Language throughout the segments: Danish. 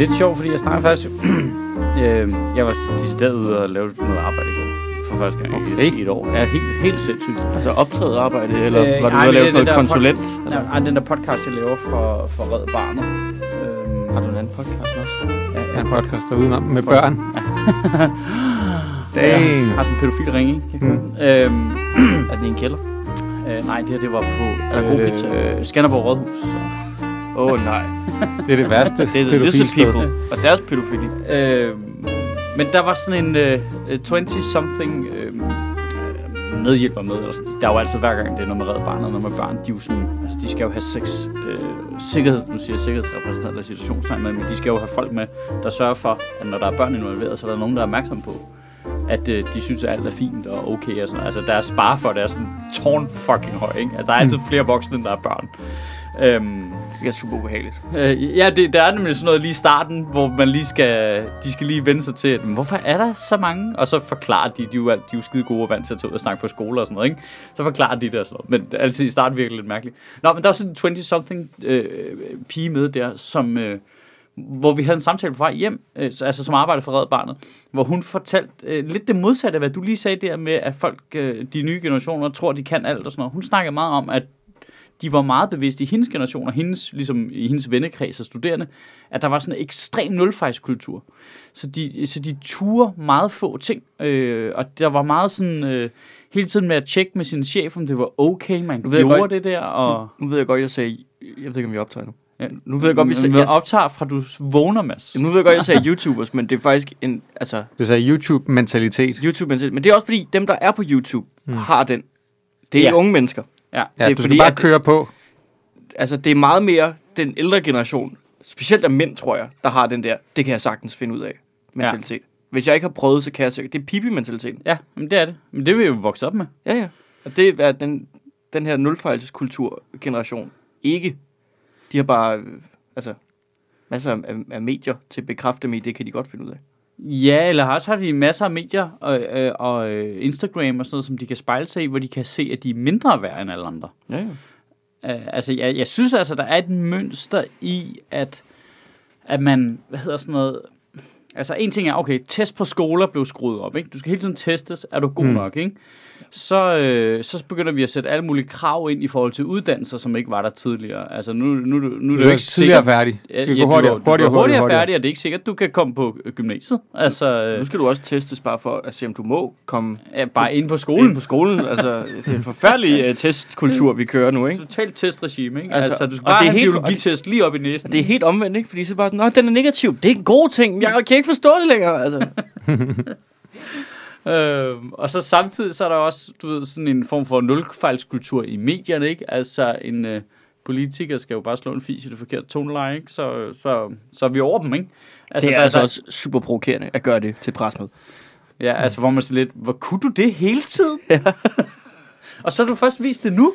lidt sjovt, fordi jeg snakker faktisk... øh, jeg var decideret ude og lave noget arbejde i går. For første gang okay. i, i et år. Ja, helt, helt sindssygt. Altså optaget arbejde, eller Øh, var du ude at lave sådan noget konsulent? Nej, den der podcast, jeg laver for, for Red Barnet. Øh, Har du en anden podcast også? ja, Ja, en podcast der udenom med børn. Dang. Jeg har sådan en pædofil ringe, ikke? Mm. den. Øhm, Er det i en kælder? øh, nej, det her det var på pizza? øh, Skanderborg Rådhus. Åh oh, nej. Det er det værste. Det er the lizard people. Og deres pædofili. Øh, men der var sådan en øh, 20-something øh, medhjælper med. Eller sådan. Der er jo altid hver gang, det er noget med Red Barnet, med børn. De, er jo sådan, altså, de skal jo have sex, øh, sikkerhed, nu siger jeg sikkerhedsrepræsentanter i situationstegn, men de skal jo have folk med, der sørger for, at når der er børn involveret, så er der nogen, der er opmærksom på, at øh, de synes, at alt er fint og okay og sådan Altså deres spare for det er sådan tårn fucking høj, ikke? Altså der er altid flere voksne, end der er børn. Øhm, Det er super ubehageligt. Øh, ja, det, der er nemlig sådan noget lige i starten, hvor man lige skal, de skal lige vende sig til, at, "Men hvorfor er der så mange? Og så forklarer de, de er jo, de er jo skide gode og vant til at tage ud og snakke på skoler og sådan noget, ikke? Så forklarer de det og sådan noget. Men altid i starten virker det lidt mærkeligt. Nå, men der var sådan en 20-something øh, pige med der, som, øh, hvor vi havde en samtale på vej hjem, øh, så- altså som arbejder for Red Barnet, hvor hun fortalte øh, lidt det modsatte af, hvad du lige sagde der med, at folk, øh, de nye generationer, tror, de kan alt og sådan noget. Hun snakkede meget om, at de var meget bevidste i hendes generation, og hendes, ligesom i hendes vennekreds og studerende, at der var sådan en ekstrem nulfejskultur. Så de, så de turde meget få ting, øh, og der var meget sådan, øh, hele tiden med at tjekke med sin chef, om det var okay, man Nu ved jeg gjorde godt- det der, og... Nu ved jeg godt, jeg sagde... Jeg ved ikke, om vi optager nu. Ja, Nu ved jeg godt, vi vi jeg- optager fra, du vågner, Mads. Nu ved jeg godt, jeg sagde YouTubers, men det er faktisk en... Altså, Du sagde YouTube-mentalitet. YouTube Men det er også fordi, dem, der er på YouTube, mm. har den. Det er ja. unge mennesker. Ja. Ja, Det er du fordi, skal bare at- køre på. Altså, det er meget mere den ældre generation, specielt af mænd, tror jeg, der har den der, det kan jeg sagtens finde ud af, mentalitet. Ja. Hvis jeg ikke har prøvet, så kan jeg sikkert. Det er pipi-mentaliteten. Ja, men det er det. Men det vil vi jo vokse op med. Ja, ja. Og det er den, den her nulfejlskultur-generation ikke. De har bare, øh, altså, masser af, af medier til at bekræfte dem i, det kan de godt finde ud af. Ja, eller også har de masser af medier og, øh, og øh, Instagram og sådan noget, som de kan spejle sig i, hvor de kan se, at de er mindre værd end alle andre. Ja, ja. Uh, altså, jeg, jeg synes altså, der er et mønster i, at, at man, hvad hedder sådan noget, altså en ting er, okay, test på skoler blev skruet op, ikke? Du skal hele tiden testes, er du god mm. Nok, ikke? Så, øh, så begynder vi at sætte alle mulige krav ind i forhold til uddannelser, som ikke var der tidligere. Altså nu, nu, nu, nu er Du det jo ikke sikkert, færdig. Ja, Du ja, hurtigere, du, du hurtigere, går hurtigere, hurtigere. færdig, og det er ikke sikkert, at du kan komme på gymnasiet. Altså, øh, Nu skal du også testes bare for at se, om du må komme ja, bare ind på ind skolen. på skolen. altså, det er en forfærdelig uh, testkultur, vi kører nu, ikke? Totalt testregime, ikke? Altså, Altså, du skal og bare det er have en helt- biologitest lige op i næsen. Det er helt omvendt, ikke? Fordi så bare Nå, den er negativ. Det er en god ting. Jeg kan ikke forstå det længere, altså. Øhm, og så samtidig så er der også, du ved, sådan en form for nulfejlskultur i medierne, ikke? Altså en øh, politiker skal jo bare slå en fis i det forkerte toneleje, ikke? Så, så, så er vi over dem, ikke? Altså, Det er der, altså der, også super provokerende at gøre det til presmøde. Ja, altså hvor man siger lidt, hvor kunne du det hele tiden? Ja. og så har du først vist det nu?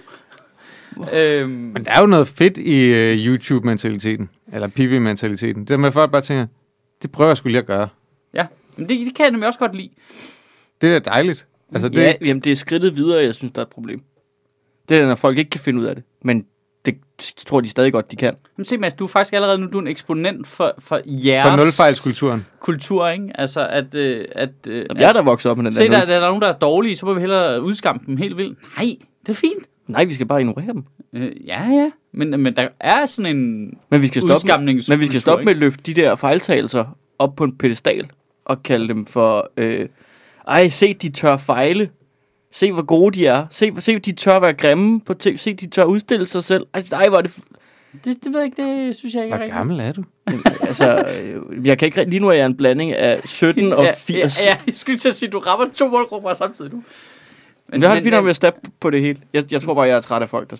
Øhm, Men der er jo noget fedt i uh, YouTube-mentaliteten. Eller pipi-mentaliteten. Det der med, at folk bare tænker, det prøver jeg skulle lige at gøre. ja, men det, det kan jeg nemlig også godt lide. Det er da dejligt. Altså, det, Ja, jamen det er skridtet videre, jeg synes, der er et problem. Det er, når folk ikke kan finde ud af det. Men det tror de stadig godt, de kan. Men se Mads, du er faktisk allerede nu du er en eksponent for, for jeres for nulfejlskulturen. kultur, ikke? Altså at... Øh, at øh, Jamen, jeg er der vokset op med den Se, der. der, nul- der er nogen, der er dårlige, så må vi hellere udskamme dem helt vildt. Nej, det er fint. Nej, vi skal bare ignorere dem. Øh, ja, ja. Men, men der er sådan en Men vi skal stoppe med, men vi skal stoppe med at løfte de der fejltagelser op på en pedestal og kalde dem for, øh, ej, se, de tør fejle. Se, hvor gode de er. Se, se de tør være grimme. På t- se, de tør udstille sig selv. Ej, ej hvor er det... Det, det ved jeg ikke, det synes jeg ikke er Hvor gammel er du? altså, øh, jeg kan ikke... Lige nu er jeg en blanding af 17 og 80. Ja, ja, jeg skulle til at sige, du rammer to målgrupper samtidig nu. Men jeg har det fint med at steppe på det hele. Jeg, jeg tror bare, jeg er træt af folk, der,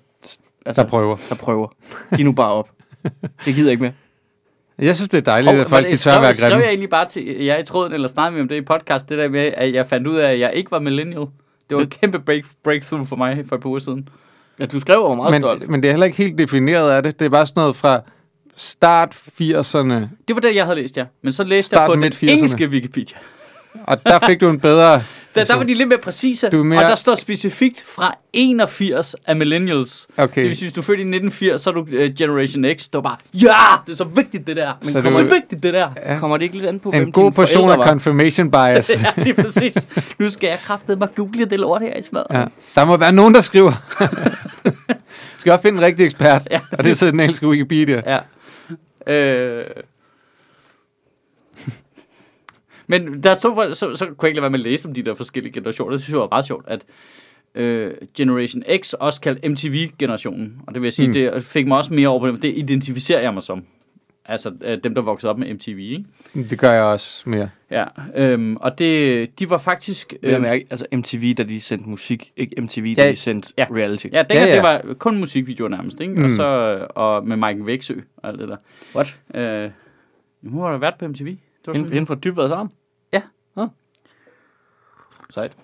altså, Der prøver. der prøver. Giv nu bare op. Det gider jeg ikke mere. Jeg synes, det er dejligt, at folk de tør at være Skrev jeg grimme. egentlig bare til jer i tråden, eller snakkede vi om det i podcast, det der med, at jeg fandt ud af, at jeg ikke var millennial. Det var et kæmpe break, breakthrough for mig for et par uger siden. Ja, du skrev over meget Men, stolt. men det er heller ikke helt defineret af det. Det er bare sådan noget fra start 80'erne, Det var det, jeg havde læst, ja. Men så læste Start jeg på den midt 80'erne. engelske Wikipedia. og der fik du en bedre Der, der var de lidt mere præcise, Du er mere- og der står specifikt fra 81 af millennials. Okay. Det vil sige, hvis du er født i 1980, så er du uh, Generation X. Det var bare, ja, det er så vigtigt det der. Men Så det er så vigtigt det der. Ja. Kommer det ikke lidt an på, hvem En god portion af confirmation bias. ja, lige præcis. Nu skal jeg kraftedeme mig google det lort her i smadret. Ja. Der må være nogen, der skriver. skal jeg finde en rigtig ekspert. Ja. Og det er så den engelske Wikipedia. Ja. Øh. Men der stod, så, så kunne jeg ikke lade være med at læse om de der forskellige generationer. Det synes jeg var meget sjovt, at øh, Generation X, også kaldt MTV-generationen, og det vil jeg sige, Mm. mm. det fik mig også mere over på det, det identificerer jeg mig som. Altså øh, dem, der voksede op med MTV, ikke? Det gør jeg også mere. Ja, øhm, og det, de var faktisk... Vil jeg mærke, altså MTV, da de sendte musik, ikke MTV, Ja, da de sendte ja. reality. Ja, dengang Ja, ja, det var kun musikvideoer nærmest, ikke? Mm. Mm. Og så og med Mike Væksø og alt det der. What? Øh, hun har da været på MTV. Det var Inden, inden for dybværdets arm? Ja. Nå. Sejt.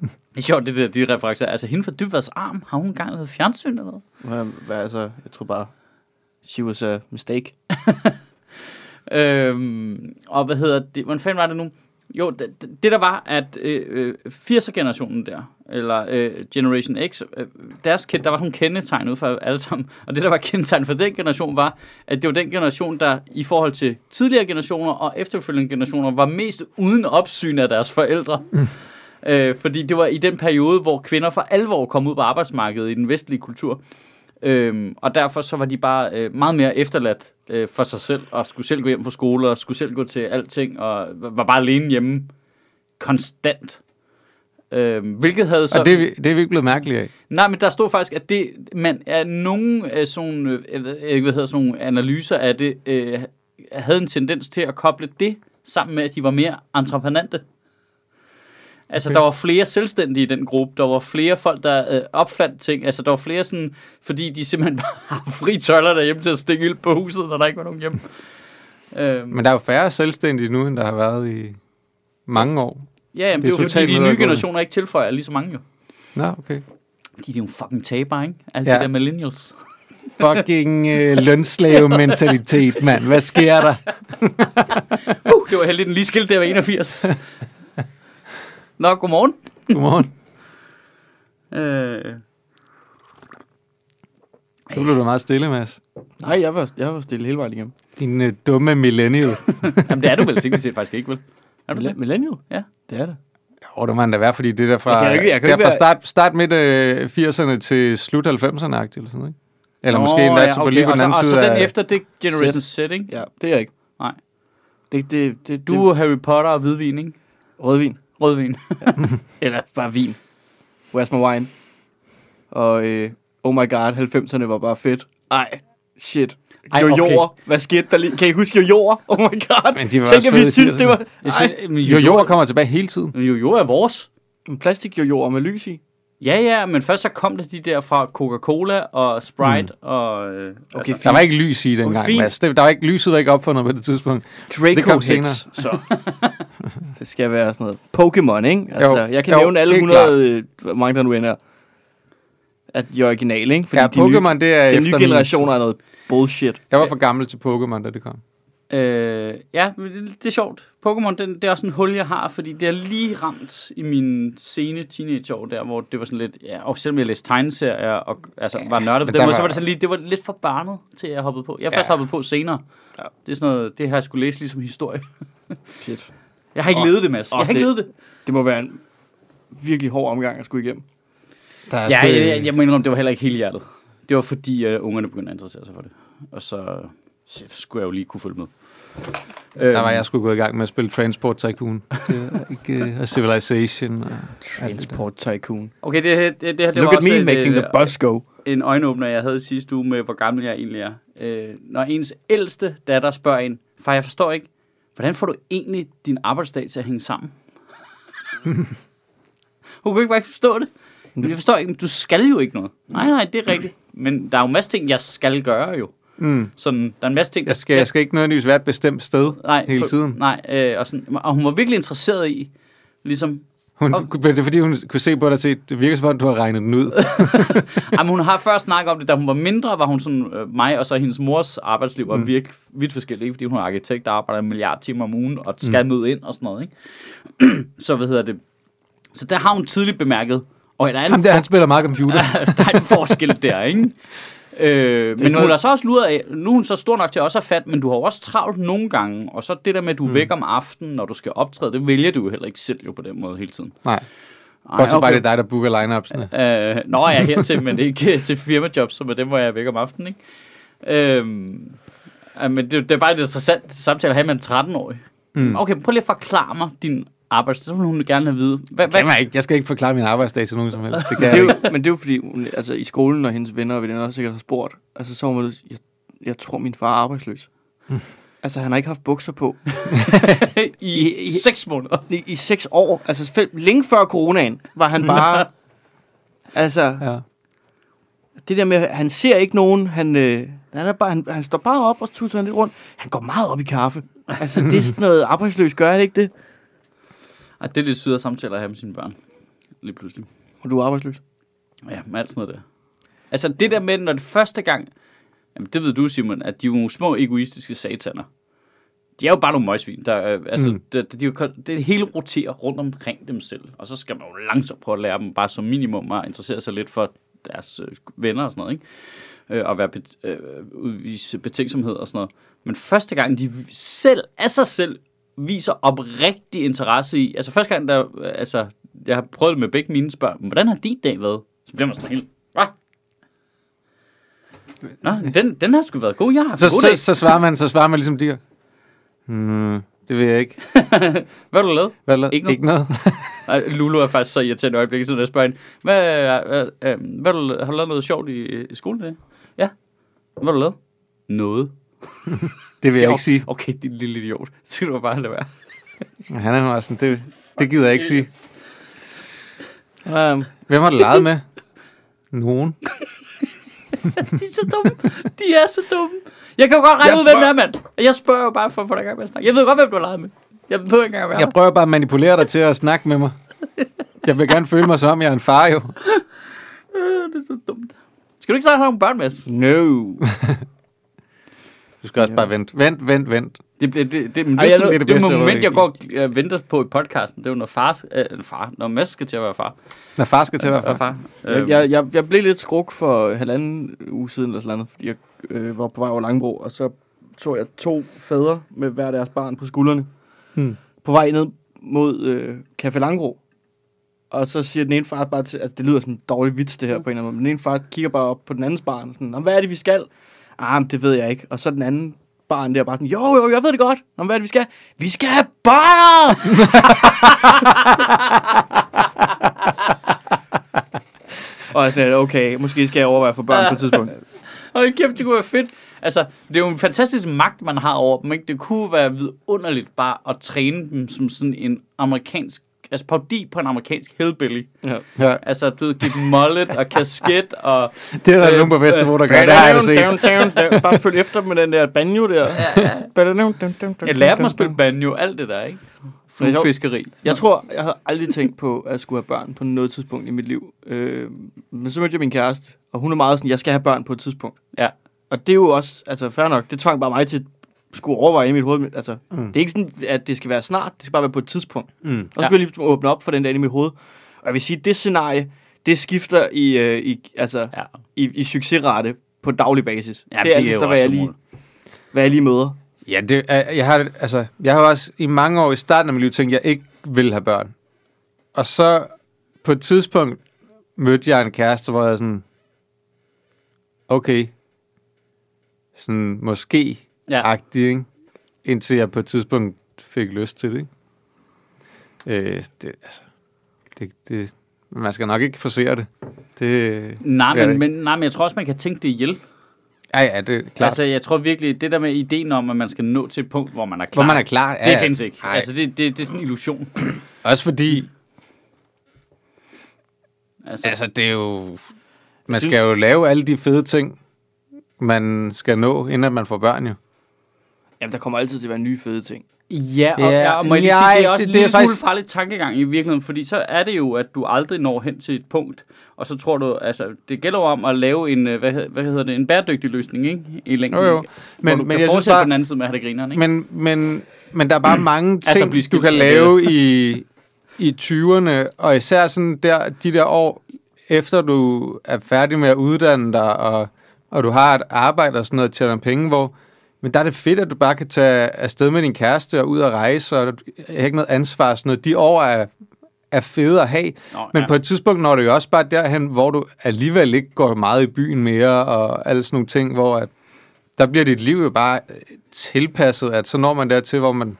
det er sjovt, det der, de referencer. Altså, hende fra Dybvads arm, har hun engang lavet fjernsyn eller noget? Hvad, hvad altså, jeg tror bare, she was a mistake. Øhm, og hvad hedder det? Hvordan fanden var det nu? Jo, det, det der var, at øh, øh, 80'er-generationen der, eller øh, Generation X, øh, deres kendt, der var sådan nogle kendetegn ud for alle sammen. Og det, der var kendetegn for den generation, var, at det var den generation, der i forhold til tidligere generationer og efterfølgende generationer, var mest uden opsyn af deres forældre. Mm. Øh, fordi det var i den periode, hvor kvinder for alvor kom ud på arbejdsmarkedet i den vestlige kultur. Øhm, og derfor så var de bare øh, meget mere efterladt øh, for sig selv, og skulle selv gå hjem fra skole, og skulle selv gå til alting, og var bare alene hjemme konstant. Øhm, hvilket havde så... Og det, er det er vi ikke blevet mærkelige af. Nej, men der stod faktisk, at det, man er nogen af sådan, øh, ved ikke, hvad hedder sådan nogle analyser af det, øh, havde en tendens til at koble det sammen med, at de var mere entreprenante. Altså, Okay. der var flere selvstændige i den gruppe. Der var flere folk, der øh, opfandt ting. Altså, der var flere sådan, fordi de simpelthen bare har fri tøjler derhjemme til at stikke ild på huset, når der ikke var nogen hjemme. Øhm, Men der er jo færre selvstændige nu, end der har været i mange år. ja, jamen, det det er er jo fordi, de nye generationer ikke tilføjer lige så mange jo. Nå, okay. De er jo fucking taber, ikke? Alle Ja. de der millennials. Fucking øh, lønslave-mentalitet, mand. Hvad sker der? Uh, det var heldigt, den lige skilte der var 81. Nå, godmorgen. Godmorgen. Øh, Nu blev du meget stille, Mads. Nej, jeg var, jeg var stille hele vejen igennem. Din øh, dumme millennial. jamen, det er du vel sikkert set faktisk ikke, vel? Er du det? Millennial? Ja. Det er det. Jo, det må han da være, fordi det er der fra, Jeg kan ikke- jeg kan der ikke fra start, start midt øh, 80'erne til slut 90'erne-agtigt, eller sådan noget? Eller Nå, måske endda ja, til på lige på og den anden og side så den af... efter, det er Generation Z, ikke? Ja, det er jeg ikke. Nej. Det, det, det, Du er Harry Potter og hvidvin, ikke? det, rødvin. Rødvin. Eller bare vin. Where's my wine? Og øh, oh my god, 90'erne var bare fedt. Ej, shit. Ej, Jo, okay. jord. Hvad skete der lige? Kan I huske jo jord? Oh my god. Men de var Tænk, at vi synes, det var... 80'erne. Jeg Ej, Jo, jord kommer tilbage hele tiden. Jo, jo er vores. en plastik jo jord med lys i. Ja, ja, men først så kom det de der fra Coca-Cola og Sprite mm. og... Øh, Okay, Der var ikke lys i dengang, fint. Mads. Det, der var ikke, lyset var ikke opfundet på det tidspunkt. Draco Det kom Hits, senere. så. det skal være sådan noget. Pokémon, ikke? Altså, Jo, jeg kan jo, nævne alle helt 100, øh, hvor mange der nu end er. At de er originale, ikke? Ja, de nye, Pokémon, det er de efter nye min- generationer er noget bullshit. Jeg var for gammel til Pokémon, da det kom. Øh, ja, men det, det er sjovt. Pokémon, den, det er også en hul, jeg har, fordi det er lige ramt i mine sene teenageår der, hvor det var sådan lidt, ja, og selvom jeg læste tegneserier og altså, var nørdet på men den måde, så var- det sådan lige, det var lidt for barnet til, at jeg hoppede på. Jeg først Ja. hoppet på senere. Ja. Det er sådan noget, det har jeg skulle læse ligesom historie. Shit. Jeg har ikke levet det, Mads. Jeg har ikke det- levet det. Det må være en virkelig hård omgang at skulle igennem. Der er Ja, sgu- jeg, jeg, jeg må indrømme, det var heller ikke hele hjertet. Det var fordi, uh, ungerne begyndte at interessere sig for det. Og så Shit. skulle jeg jo lige kunne følge med. Der var jeg skulle gå i gang med at spille Transport Tycoon. Det ikke, og Civilization. Og Transport Tycoon. Okay, det, det, det, det, her, det Look var at me making et, the øh, bus go. en øjenåbner, jeg havde sidste uge med, hvor gammel jeg egentlig er. Øh, når ens ældste datter spørger en, far, jeg forstår ikke, hvordan får du egentlig din arbejdsdag til at hænge sammen? Hun kunne ikke bare forstå det. Men jeg forstår ikke, du skal jo ikke noget. Nej, nej, det er rigtigt. Men der er jo en masse ting, jeg skal gøre jo. Mm. Sådan, der er en masse ting, Jeg skal, jeg skal ikke nødvendigvis være et bestemt sted nej, hele på- tiden. Nej, øh, og, sådan, og hun var virkelig interesseret i, ligesom, Hun, Og- det er fordi, hun kunne se på dig til, det virker som om, du har regnet den ud. Jamen, hun har først snakket om det, da hun var mindre, var hun sådan, øh, mig og så hendes mors arbejdsliv var Mm. mm. virkelig vidt forskelligt, ikke? fordi hun er arkitekt, der arbejder en milliard timer om ugen, og skal mm. møde ind og sådan noget, ikke? så hvad hedder det, Så der har hun tidligt bemærket, og der er en, Ham der, han spiller meget computer. der er en forskel der, ikke? Øh, men hun har så også luret af, nu er hun så stor nok til også at fat, men du har jo også travlt nogle gange, og så det der med, at du er Mm. væk om aftenen, når du skal optræde, det vælger du jo heller ikke selv jo på den måde hele tiden. Nej, Ej, bortset bare, det er dig, der booker line-upsene. Øh, nå, jeg er hertil, men ikke til firmajobs, så med dem, hvor jeg væk om aftenen, ikke? Øh, men det, det er bare et interessant samtale at have med en 13-årig. Mm. Okay, prøv lige at forklare mig din arbejdsdag, så vil hun gerne have at vide. Hvad, hvad, Kan ikke. Jeg skal ikke forklare min arbejdsdag til nogen som helst. Det kan Det er jo, men det er jo fordi, hun, altså i skolen, når hendes venner og veninder sikkert har spurgt, altså så var man, jeg, jeg tror, min far er arbejdsløs. altså, han har ikke haft bukser på I, I- i seks måneder. i, i seks år. Altså, fem, længe før coronaen var han bare... altså, Ja. det der med, at han ser ikke nogen, han, øh, han, er bare, han, han står bare op og tuser lidt rundt. Han går meget op i kaffe. Altså, det er sådan noget arbejdsløs, gør han ikke det? Ej, det er lidt sydere samtaler at have med sine børn. Lige pludselig. Og du er arbejdsløs. Ja, med alt sådan noget der. Altså det der med, når det første gang... Jamen det ved du, Simon, at de er jo nogle små egoistiske sataner. De er jo bare nogle møgsvin. Der, øh, altså, Mm. det, de, kon- det hele roterer rundt omkring dem selv. Og så skal man jo langsomt prøve at lære dem bare som minimum at interessere sig lidt for deres øh, venner og sådan noget. Ikke? Øh, og være bet, øh, udvise betænksomhed og sådan noget. Men første gang, de selv af sig selv viser oprigtig interesse i... Altså første gang, der, altså, jeg har prøvet det med begge mine. Men hvordan har din dag været? Så bliver man sådan helt... Hvad? Nå, den, den har sgu været god. Jeg har Så, god så, dag. så, svarer man, så svarer man ligesom her. Hmm, det ved jeg ikke. Hvad har du lavet? Hvad la- Ikke ikke noget. noget. Ej, Lulu er faktisk så irriterende i øjeblikket, så jeg spørger hende, hvad, øh, øh, hvad har, du, har du lavet noget sjovt i, i skolen i dag? Ja. Hvad har du lavet? Noget. Det vil jeg Ja, ikke sige. Okay, din lille idiot. Så skal du bare lade være. Han er bare sådan, det, det gider jeg ikke sige. Um, Hvem har du leget med? Nogen. De er så dumme. De er så dumme. Jeg kan jo godt regne Jeg ud, hvem det er, mand. Jeg spørger jo bare for at få dig gang med at snakke. Jeg ved godt, hvem du har leget med. Jeg behøver ikke engang være Jeg prøver bare at manipulere dig til at snakke med mig. Jeg vil gerne føle mig som om, jeg er en far jo. Øh, Det er så dumt. Skal du ikke snart have nogle børn med os? no. Du skal også bare vente. Vent, vent, vent. Det, bliver, det, det, men Ej, det, jeg det, det, det det, det bedste moment, jeg går og øh, venter på i podcasten, det er jo, når far, øh, far når Mads skal til at være far. Når far skal til at være Være far. far. Jeg, Øhm, jeg, jeg, jeg blev lidt skruk for halvanden uge siden eller sådan noget, fordi jeg øh, var på vej over Langebro, og så tog jeg to fædre med hver deres barn på skuldrene, Hmm. på vej ned mod øh, Café Langebro. Og så siger den ene far bare til, altså det lyder som en dårlig vits det her på en eller anden måde, men den ene far kigger bare op på den andens barn, og sådan, "Nå, hvad er det vi skal? Ah, det ved jeg ikke. Og så den anden barn der bare sådan, jo jo, jeg ved det godt. Nå, hvad er det vi skal? Vi skal have bajer! og jeg sådan, okay, måske skal jeg overveje for børn på et tidspunkt. Hold kæft, det kunne være fedt. Altså, det er jo en fantastisk magt, man har over dem, ikke? Det kunne være vidunderligt bare at træne dem som sådan en amerikansk, altså parodi på en amerikansk hillbilly. Ja. Ja. Altså, du ved, give dem mullet og kasket og... Det er der Øh, nogen på Vesterbro, der gør. Det har jeg set. down, down, down. Bare følg efter med den der banjo der. Jeg lærer dem at spille banjo, alt det der, ikke? Er. Fluefiskeri. Jeg tror, jeg havde aldrig tænkt på, at jeg skulle have børn på noget tidspunkt i mit liv. Øh, men så mødte jeg min kæreste, og hun er meget sådan, jeg skal have børn på et tidspunkt. Ja. Og det er jo også, altså fair nok, det tvang bare mig til at skulle overveje i mit hoved. Altså, Mm. det er ikke sådan, at det skal være snart, det skal bare være på et tidspunkt. Mm. Og så Ja. skulle jeg lige åbne op for den der inde i mit hoved. Og jeg vil sige, det scenarie, det skifter i, øh, i, altså, Ja. i, i succesrate på daglig basis. Ja, det de er er alt jo efter, hvad jeg, lige, hvad jeg lige møder. Ja, det, er, jeg, har, det- altså, jeg har også i mange år i starten af mit liv tænkt, at jeg ikke ville have børn. Og så på et tidspunkt mødte jeg en kæreste, hvor jeg sådan, okay, sådan måske Ja. agtig, ikke? Indtil jeg på et tidspunkt fik lyst til det, ikke? Øh, det, altså, det, det, man skal nok ikke forsere det. Det, Nej, men, det men, nej, men jeg tror også, man kan tænke det ihjel. ja, ja, det er klart. Altså, jeg tror virkelig, det der med ideen om, at man skal nå til et punkt, hvor man er klar. hvor man er klar. Ja, Det findes ikke. Ej. Altså, det, det, det er sådan en illusion. Også fordi, Altså, Altså, det er jo... Man skal jo lave alle de fede ting, man skal nå, inden at man får børn jo. Jamen, der kommer altid til at være nye fede ting. Ja, og, Ja, og må jeg lige sige, det er også det- en det lille smule faktisk- farlig tankegang i virkeligheden, fordi så er det jo, at du aldrig når hen til et punkt, og så tror du, altså, det gælder om at lave en, øh, hvad, hvad hedder det, en bæredygtig løsning, ikke? I længden. Jo, jo. Men, Men- hvor du men kan jeg synes fortsætte bare- på den anden side med at have det grineren, ikke? Men, men, men der er bare mange ting, Altså, du kan lave i, i 20'erne, og især sådan der, de der år, efter du er færdig med at uddanne dig, og, og du har et arbejde og sådan noget, tjener penge, hvor, men der er det fedt, at du bare kan tage afsted med din kæreste og ud og rejse, og du har ikke noget ansvar sådan noget. De år er, er fede at have, Nå, men ja. på et tidspunkt når du jo også bare derhen, hvor du alligevel ikke går meget i byen mere, og alle sådan nogle ting, hvor at, der bliver dit liv jo bare øh, tilpasset, at så når man dertil, hvor man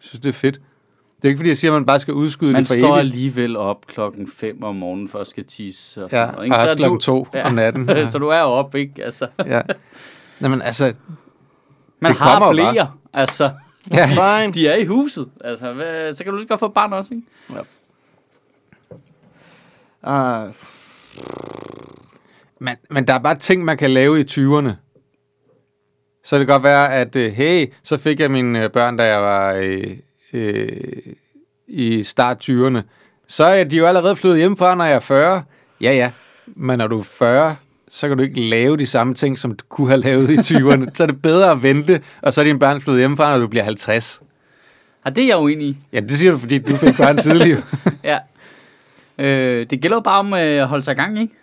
synes, det er fedt. Det er ikke fordi, jeg siger, at man bare skal udskyde Man det for står evigt. alligevel op klokken 5 om morgenen for at skal tisse. Og Ja, noget, ikke? og Så også klokken du- to om natten. Ja. så du er op, ikke? Altså, Ja. Jamen altså, man Det har blæer. Altså, ja. Fine. de er i huset. Altså, hvad, så kan du lige godt få et barn også, ikke? Ah, Men, men der er bare ting, man kan lave i 20'erne. Så det kan godt være, at øh, hey, så fik jeg mine øh, børn, da jeg var øh, øh, i start 20'erne. Så er de jo allerede flyttet hjemmefra, når jeg er 40. Ja, ja. Men når du er 40, så kan du ikke lave de samme ting, som du kunne have lavet i 20'erne. så er det bedre at vente, og så er dine børn flyttet hjemmefra, når du bliver 50. Ja, det er jeg uenig i. Ja, det siger du, fordi du fik børn tidligere. Ja. Øh, det gælder jo bare om øh, at holde sig i gang, ikke?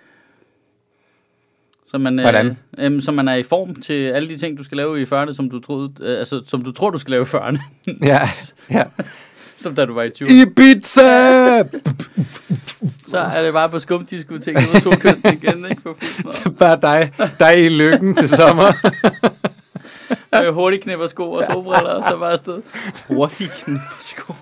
Så man, øh, Hvordan? Øh, så man er i form til alle de ting, du skal lave i 40'erne, som du, troede, øh, altså, som du tror, du skal lave i 40'erne. ja, ja. som da du var i 20'erne. Ibiza! Så er det bare på skumdisco ting ud af solkysten igen, ikke? For fuld smadret. bare dig, dig i lykken til sommer. Med hurtigt knæpper sko og solbriller, og så bare afsted. hurtigt knæsko.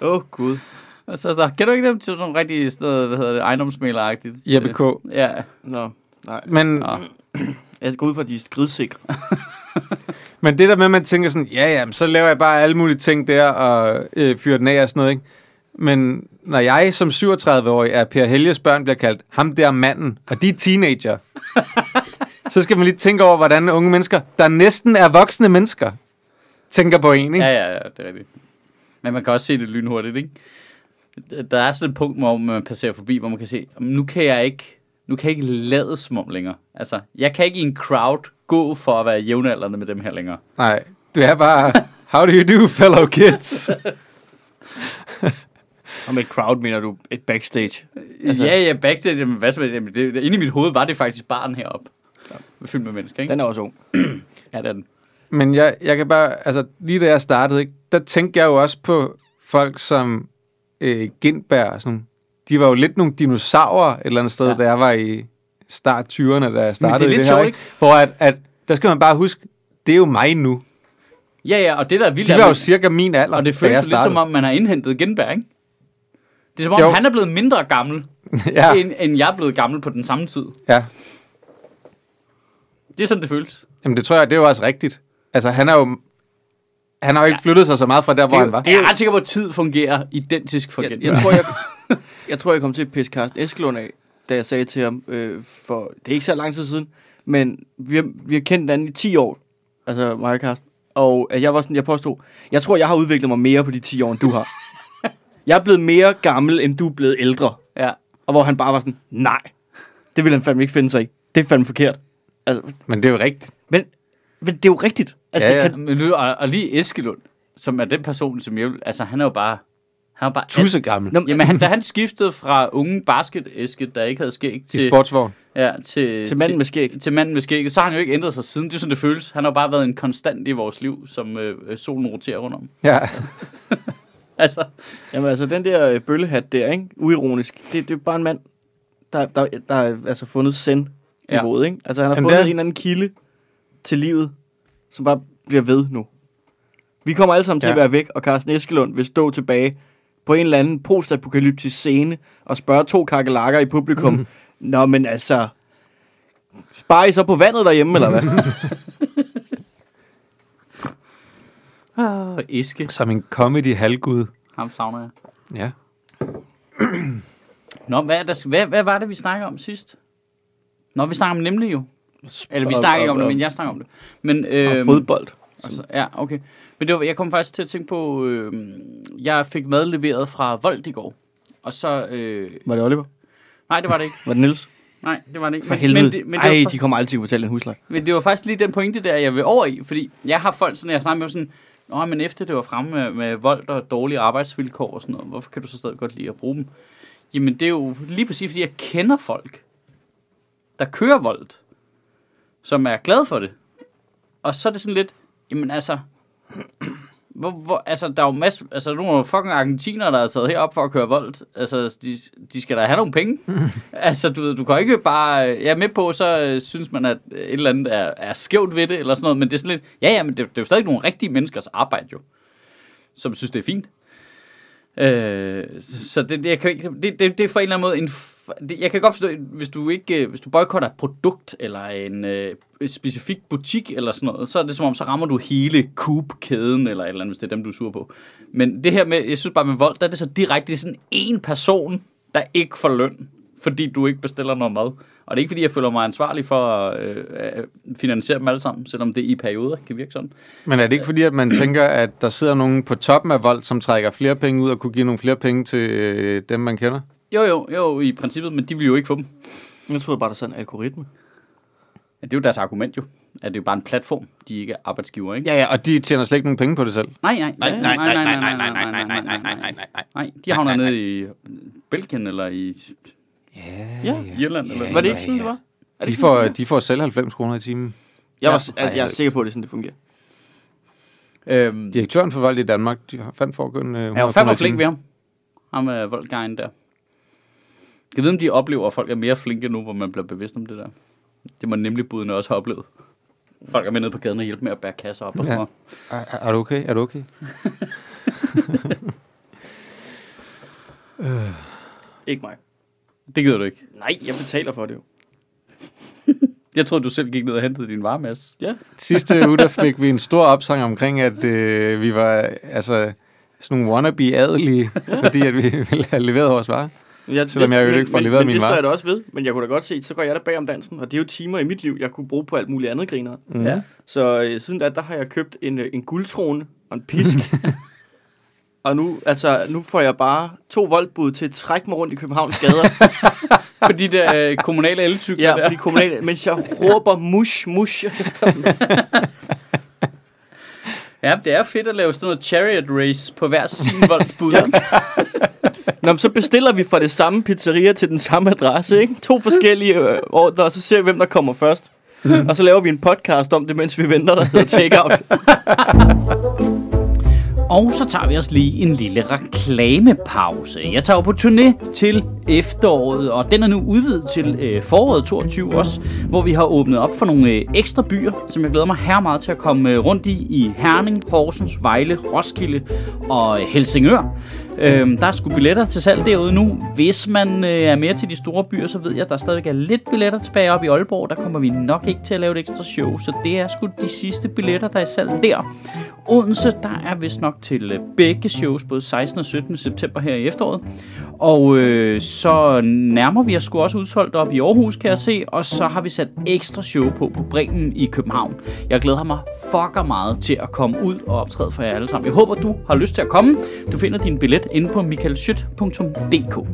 Åh, oh, Gud. Og så, så kan du ikke dem til sådan nogle rigtig sådan noget, hvad hedder det, ejendomsmaleragtigt? Jeppe K. Ja, Nå, nej. Men, Nå. Jeg går ud fra, at de er skridsikre. men det der med, at man tænker sådan, ja, ja, så laver jeg bare alle mulige ting der, og øh, fyrer den af og sådan noget, ikke? Men når jeg som 37-årig er Per Helges børn bliver kaldt ham der manden, og de er teenager, så skal man lige tænke over, hvordan unge mennesker, der næsten er voksne mennesker, tænker på en, ikke? ja, ja, ja, det er rigtigt. Men man kan også se det lynhurtigt, ikke? Der er sådan et punkt, hvor man passerer forbi, hvor man kan se, "Jamen, nu kan jeg ikke, nu kan jeg ikke lade som om længere. Altså, jeg kan ikke i en crowd gå for at være jævnaldrende med dem her længere. Nej, det er bare, how do you do, fellow kids? Og med et crowd mener du et backstage. Altså, ja, ja, backstage, jamen, hvad så, jamen, det, det, inde i mit hoved var det faktisk barn heroppe. Ja. Fyldt med mennesker, ikke? Den er også ung. Ja, det er den. Men jeg, jeg kan bare, altså lige da jeg startede, ikke, der tænkte jeg jo også på folk som øh, Gindberg og sådan. De var jo lidt nogle dinosaurer et eller andet sted, ja. da jeg var i start 20'erne, da jeg startede det sjovt, her. Ikke? Hvor at, at, der skal man bare huske, det er jo mig nu. Ja, ja, og det der er vildt, De er, var jo cirka min alder, og det føles lidt som om, man har indhentet Genberg, ikke? Det er som om, Jo. han er blevet mindre gammel, ja, end, end jeg er blevet gammel på den samme tid. ja. Det er sådan, det føles. Jamen det tror jeg, det er jo også rigtigt. Altså han er jo, han har jo ikke Ja. flyttet sig så meget fra der, hvor jo- han var. Jeg er ret sikker på, at tid fungerer identisk for Jeg, Genberg. jeg, tror, jeg, jeg tror, jeg kom til at pisse Carsten Eskelund af, da jeg sagde til ham, øh, for det er ikke så lang tid siden, men vi har, vi har kendt hinanden i 10 år, altså mig og Carsten, og at jeg var sådan, jeg påstod, jeg tror, jeg har udviklet mig mere på de 10 år, end du har. Jeg er blevet mere gammel, end du er blevet ældre. Ja. Og hvor han bare var sådan, nej, det vil han fandme ikke finde sig i. Det er fandme forkert. Altså, Men det er jo rigtigt. men, men det er jo rigtigt. Altså, Ja, ja. Kan, Men, nu- og, og lige Eskelund, som er den person, som jeg vil- Altså, han er jo bare... Han er bare Tusse gammel. Nå, Jamen, han, da han skiftede fra unge basket-æske, der ikke havde skæg, I til, sportsvogn. ja, til, til manden med skæg. til manden med skægget, så har han jo ikke ændret sig siden. Det er sådan, det føles. Han har jo bare været en konstant i vores liv, som øh, solen roterer rundt om. Ja. Altså, Jamen altså, den der øh, bøllehat der, ikke? Uironisk. Det, det er bare en mand, der, der, der har altså fundet send i Ja. ja. ikke? Altså, han har Jamen, fundet det er- en eller anden kilde til livet, som bare bliver ved nu. Vi kommer alle sammen til Ja. at være væk, og Carsten Eskelund vil stå tilbage på en eller anden postapokalyptisk scene og spørge to kakelakker i publikum. Mm. Nå, men altså... Sparer I så på vandet derhjemme, eller hvad? åh, æske. Som en comedy halvgud. Ham savner jeg. Ja. Nå, hvad, er der, hvad, hvad var det, vi snakkede om sidst? Nå, vi snakker om nemlig jo. Eller vi Og- snakker ikke og- om det, og- men jeg snakker om det. Men, Og øh, fodbold. altså, ja, okay. Men det var, jeg kom faktisk til at tænke på, øh, jeg fik mad leveret fra Vold i går. Og så, øh, Var det Oliver? nej, det var det ikke. Var det Niels? Nej, det var det ikke. For Men- helvede. Men det, men, det Ej, de kommer altid til at betale en husleje. men det var faktisk lige den pointe der, jeg vil over i. Fordi jeg har folk sådan, jeg snakker med sådan, Nå, men efter det var fremme med, med vold og dårlige arbejdsvilkår og sådan noget, hvorfor kan du så stadig godt lide at bruge dem? Jamen, det er jo lige præcis, fordi jeg kender folk, der kører vold, som er glad for det. Og så er det sådan lidt, jamen altså, hvor, hvor, altså, der er jo masser, altså, nogle fucking argentinere, der er taget herop for at køre vold. Altså, de, de skal da have nogle penge. altså, du ved, du kan ikke bare, jeg er med på, så øh, synes man, at et eller andet er, er skævt ved det, eller sådan noget, men det er sådan lidt, ja, ja, men det, det er jo stadig nogle rigtige menneskers arbejde, jo, som synes, det er fint. Øh, så det, jeg kan, ikke- det, det, det er for en eller anden måde en... Jeg kan godt forstå, hvis du ikke, øh, hvis du boykotter et produkt eller en øh, specifik butik eller sådan noget, så er det som om, så rammer du hele Coop-kæden eller et eller andet, hvis det er dem, du er sur på. Men det her med, jeg synes bare med vold, der er det så direkte det er sådan en person, der ikke får løn, fordi du ikke bestiller noget mad. Og det er ikke, fordi jeg føler mig ansvarlig for øh, at øh, øh, finansiere dem alle sammen, selvom det i perioder kan virke sådan. Men er det ikke fordi, at man tænker, at der sidder nogen på toppen af vold, som trækker flere penge ud og kunne give nogle flere penge til øh, dem, man kender? Jo, jo, jo, i princippet, men de vil jo ikke få dem. Jeg troede bare, der er sådan en algoritme. Ja, det er jo deres argument jo. At det er jo bare en platform, de ikke er arbejdsgiver, ikke? Ja, ja, og de tjener slet ikke nogen penge på det selv. Nej, nej, nej, nej, nej, nej, nej, nej, nej, nej, nej, nej, nej, nej, nej. Nej, de havner nede i Belgien eller i Ja. Irland. Eller Var det ikke sådan, det var? Er det De får, de får selv 90 kroner i timen. Jeg, var, altså, jeg er sikker på, at det er sådan, det fungerer. Øhm, Direktøren for vold i Danmark, de har fandt for kun øh, 100 jeg var fandme flink ved ham. Ham er voldgejen der. Jeg ved, om de oplever, at folk er mere flinke nu, hvor man bliver bevidst om det der. Det må nemlig budene også have oplevet. Folk er med nede på gaden og hjælpe med at bære kasser op og sådan Ja. noget. Er, er, du okay? Er du okay? Ikke mig. Det gider du ikke. Nej, jeg betaler for det jo. Jeg troede, du selv gik ned og hentede din varemasse. Ja. Sidste uge, der fik vi en stor opsang omkring, at øh, vi var altså sådan nogle wannabe-adelige, fordi at vi ville have leveret vores varer. Jeg, Selvom jeg jo ikke får men, leveret men, min det står vare. jeg da også ved, men jeg kunne da godt se, så går jeg da bag om dansen, og det er jo timer i mit liv, jeg kunne bruge på alt muligt andet griner. Mm. Ja. Så øh, siden da, der har jeg købt en, øh, en guldtrone og en pisk. og nu, altså, nu får jeg bare to voldbud til at trække mig rundt i Københavns gader. På de der øh, kommunale elcykler ja, der. på de kommunale, mens jeg råber mush, mush. Ja, det er fedt at lave sådan noget chariot race på hver sin voldbud. Ja. Nå, så bestiller vi fra det samme pizzeria til den samme adresse, ikke? To forskellige øh, ordre, og så ser vi, hvem der kommer først. og så laver vi en podcast om det, mens vi venter, der hedder Takeout. Og så tager vi os lige en lille reklamepause. Jeg tager jo på turné til efteråret, og den er nu udvidet til øh, foråret 22 også, hvor vi har åbnet op for nogle øh, ekstra byer, som jeg glæder mig her meget til at komme øh, rundt i, i Herning, Horsens, Vejle, Roskilde og øh, Helsingør. Øhm, der er sgu billetter til salg derude nu. Hvis man øh, er mere til de store byer, så ved jeg, at der stadigvæk er lidt billetter tilbage op i Aalborg. Der kommer vi nok ikke til at lave et ekstra show, så det er sgu de sidste billetter, der er i salg der. Odense, der er vist nok til øh, begge shows, både 16. og 17. september her i efteråret. Og øh, så nærmer vi os sgu også udsolgt op i Aarhus, kan jeg se. Og så har vi sat ekstra show på på Bremen i København. Jeg glæder mig fucker meget til at komme ud og optræde for jer alle sammen. Jeg håber, du har lyst til at komme. Du finder din billet inde på michaelschyt.dk.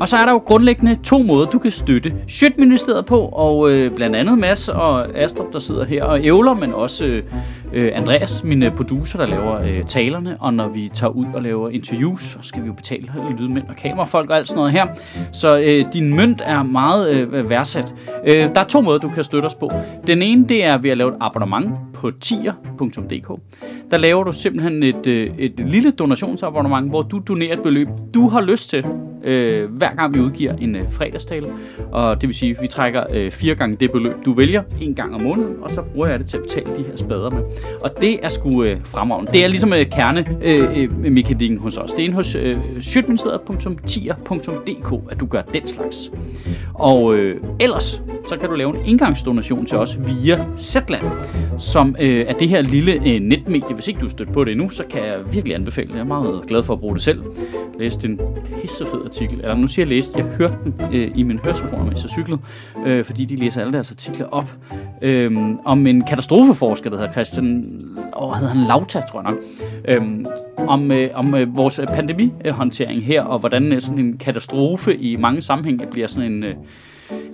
Og så er der jo grundlæggende to måder, du kan støtte Sjøtministeriet på, og øh, blandt andet Mads og Astrup, der sidder her og ævler, men også øh, Andreas, min øh, producer, der laver øh, talerne, og når vi tager ud og laver interviews, så skal vi jo betale lydmænd og kamerafolk og alt sådan noget her. Så øh, din mønt er meget øh, værdsat. Øh, der er to måder, du kan støtte os på. Den ene, det er ved at lave et abonnement på tier.dk. Der laver du simpelthen et, øh, et lille donationsabonnement, hvor du donerer et beløb, du har lyst til, øh, hver gang vi udgiver en øh, fredagstale. Og det vil sige, at vi trækker øh, fire gange det beløb, du vælger, en gang om måneden, og så bruger jeg det til at betale de her spader med. Og det er sgu øh, fremragende. Det er ligesom øh, kernemekanikken øh, øh hos os. Det er inde hos øh, sjøtministeriet.tier.dk, at du gør den slags. Og øh, ellers, så kan du lave en indgangsdonation til os via Zetland, som øh, er det her lille øh, netmedie. Hvis ikke du er stødt på det endnu, så kan jeg virkelig anbefale det. Jeg er meget glad for at bruge det selv. Jeg læste en pissefed artikel, eller nu siger jeg læste, jeg hørte den øh, i min høretelefoner, mens jeg cyklede, øh, fordi de læser alle deres artikler op, øh, om en katastrofeforsker, der hedder Christian, åh, hedder han Lauta, tror jeg nok, øh, om, øh, om øh, vores pandemihåndtering her, og hvordan øh, sådan en katastrofe i mange sammenhænge bliver sådan en... Øh,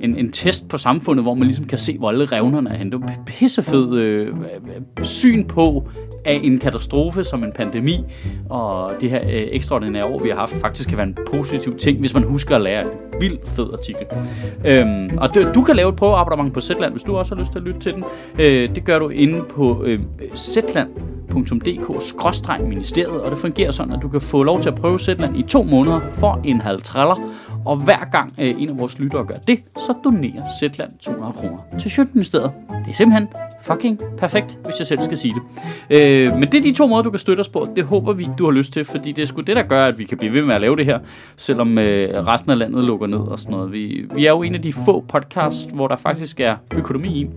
en, en test på samfundet, hvor man ligesom kan se, hvor alle revnerne er henne. Det var pissefed øh, syn på, af en katastrofe som en pandemi, og det her øh, ekstraordinære år, vi har haft, faktisk kan være en positiv ting, hvis man husker at lære en vild fed artikel. Øhm, og du, du kan lave et prøveabonnement på Zetland, hvis du også har lyst til at lytte til den. Øh, det gør du inde på øh, zetland.dk-ministeriet, og det fungerer sådan, at du kan få lov til at prøve Zetland i to måneder for en halv traller, og hver gang øh, en af vores lyttere gør det, så donerer Zetland 200 kroner til Sjøtministeriet. Det er simpelthen fucking perfekt, hvis jeg selv skal sige det. Øh, men det er de to måder, du kan støtte os på. Det håber vi, du har lyst til, fordi det er sgu det, der gør, at vi kan blive ved med at lave det her, selvom øh, resten af landet lukker ned og sådan noget. Vi, vi er jo en af de få podcasts, hvor der faktisk er økonomi i.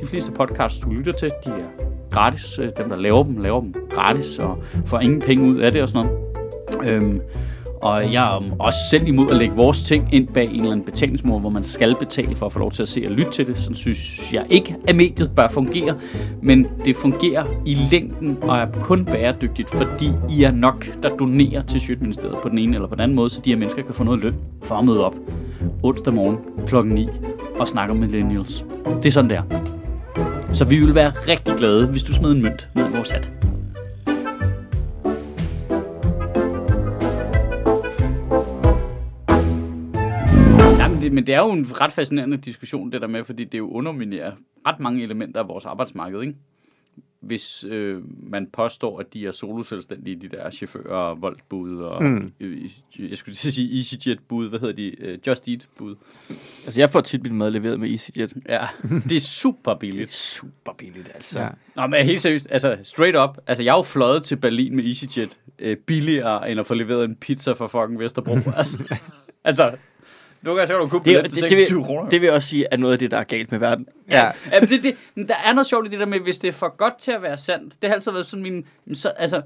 De fleste podcasts, du lytter til, de er gratis. Øh, dem, der laver dem, laver dem gratis og får ingen penge ud af det og sådan noget. Øh, og jeg er også selv imod at lægge vores ting ind bag en eller anden betalingsmur, hvor man skal betale for at få lov til at se og lytte til det. Sådan synes jeg ikke, at mediet bør fungere. Men det fungerer i længden og er kun bæredygtigt, fordi I er nok, der donerer til Sjøtministeriet på den ene eller på den anden måde, så de her mennesker kan få noget løn for at møde op onsdag morgen klokken 9 og snakke om millennials. Det er sådan, der. Så vi vil være rigtig glade, hvis du smed en mønt ned i vores hat. Det, men det er jo en ret fascinerende diskussion, det der med, fordi det jo underminerer ret mange elementer af vores arbejdsmarked, ikke? Hvis øh, man påstår, at de er soloselvstændige, de der chauffører og voldsbud og, mm. jeg skulle lige sige EasyJet-bud, hvad hedder de, øh, Just Eat-bud. Altså, jeg får tit mit mad leveret med EasyJet. Ja, det er super billigt. Super billigt, altså. Ja. Nå, men helt seriøst, altså straight up, altså jeg er jo fløjet til Berlin med EasyJet øh, billigere, end at få leveret en pizza fra fucking Vesterbro. altså, altså, nu kan du købe Det, billet til det, 26 vil, kroner. det vil jeg også sige, er noget af det, der er galt med verden. Ja. Ja, men det, det, der er noget sjovt i det der med, hvis det er for godt til at være sandt. Det har altid været sådan min... Så, altså,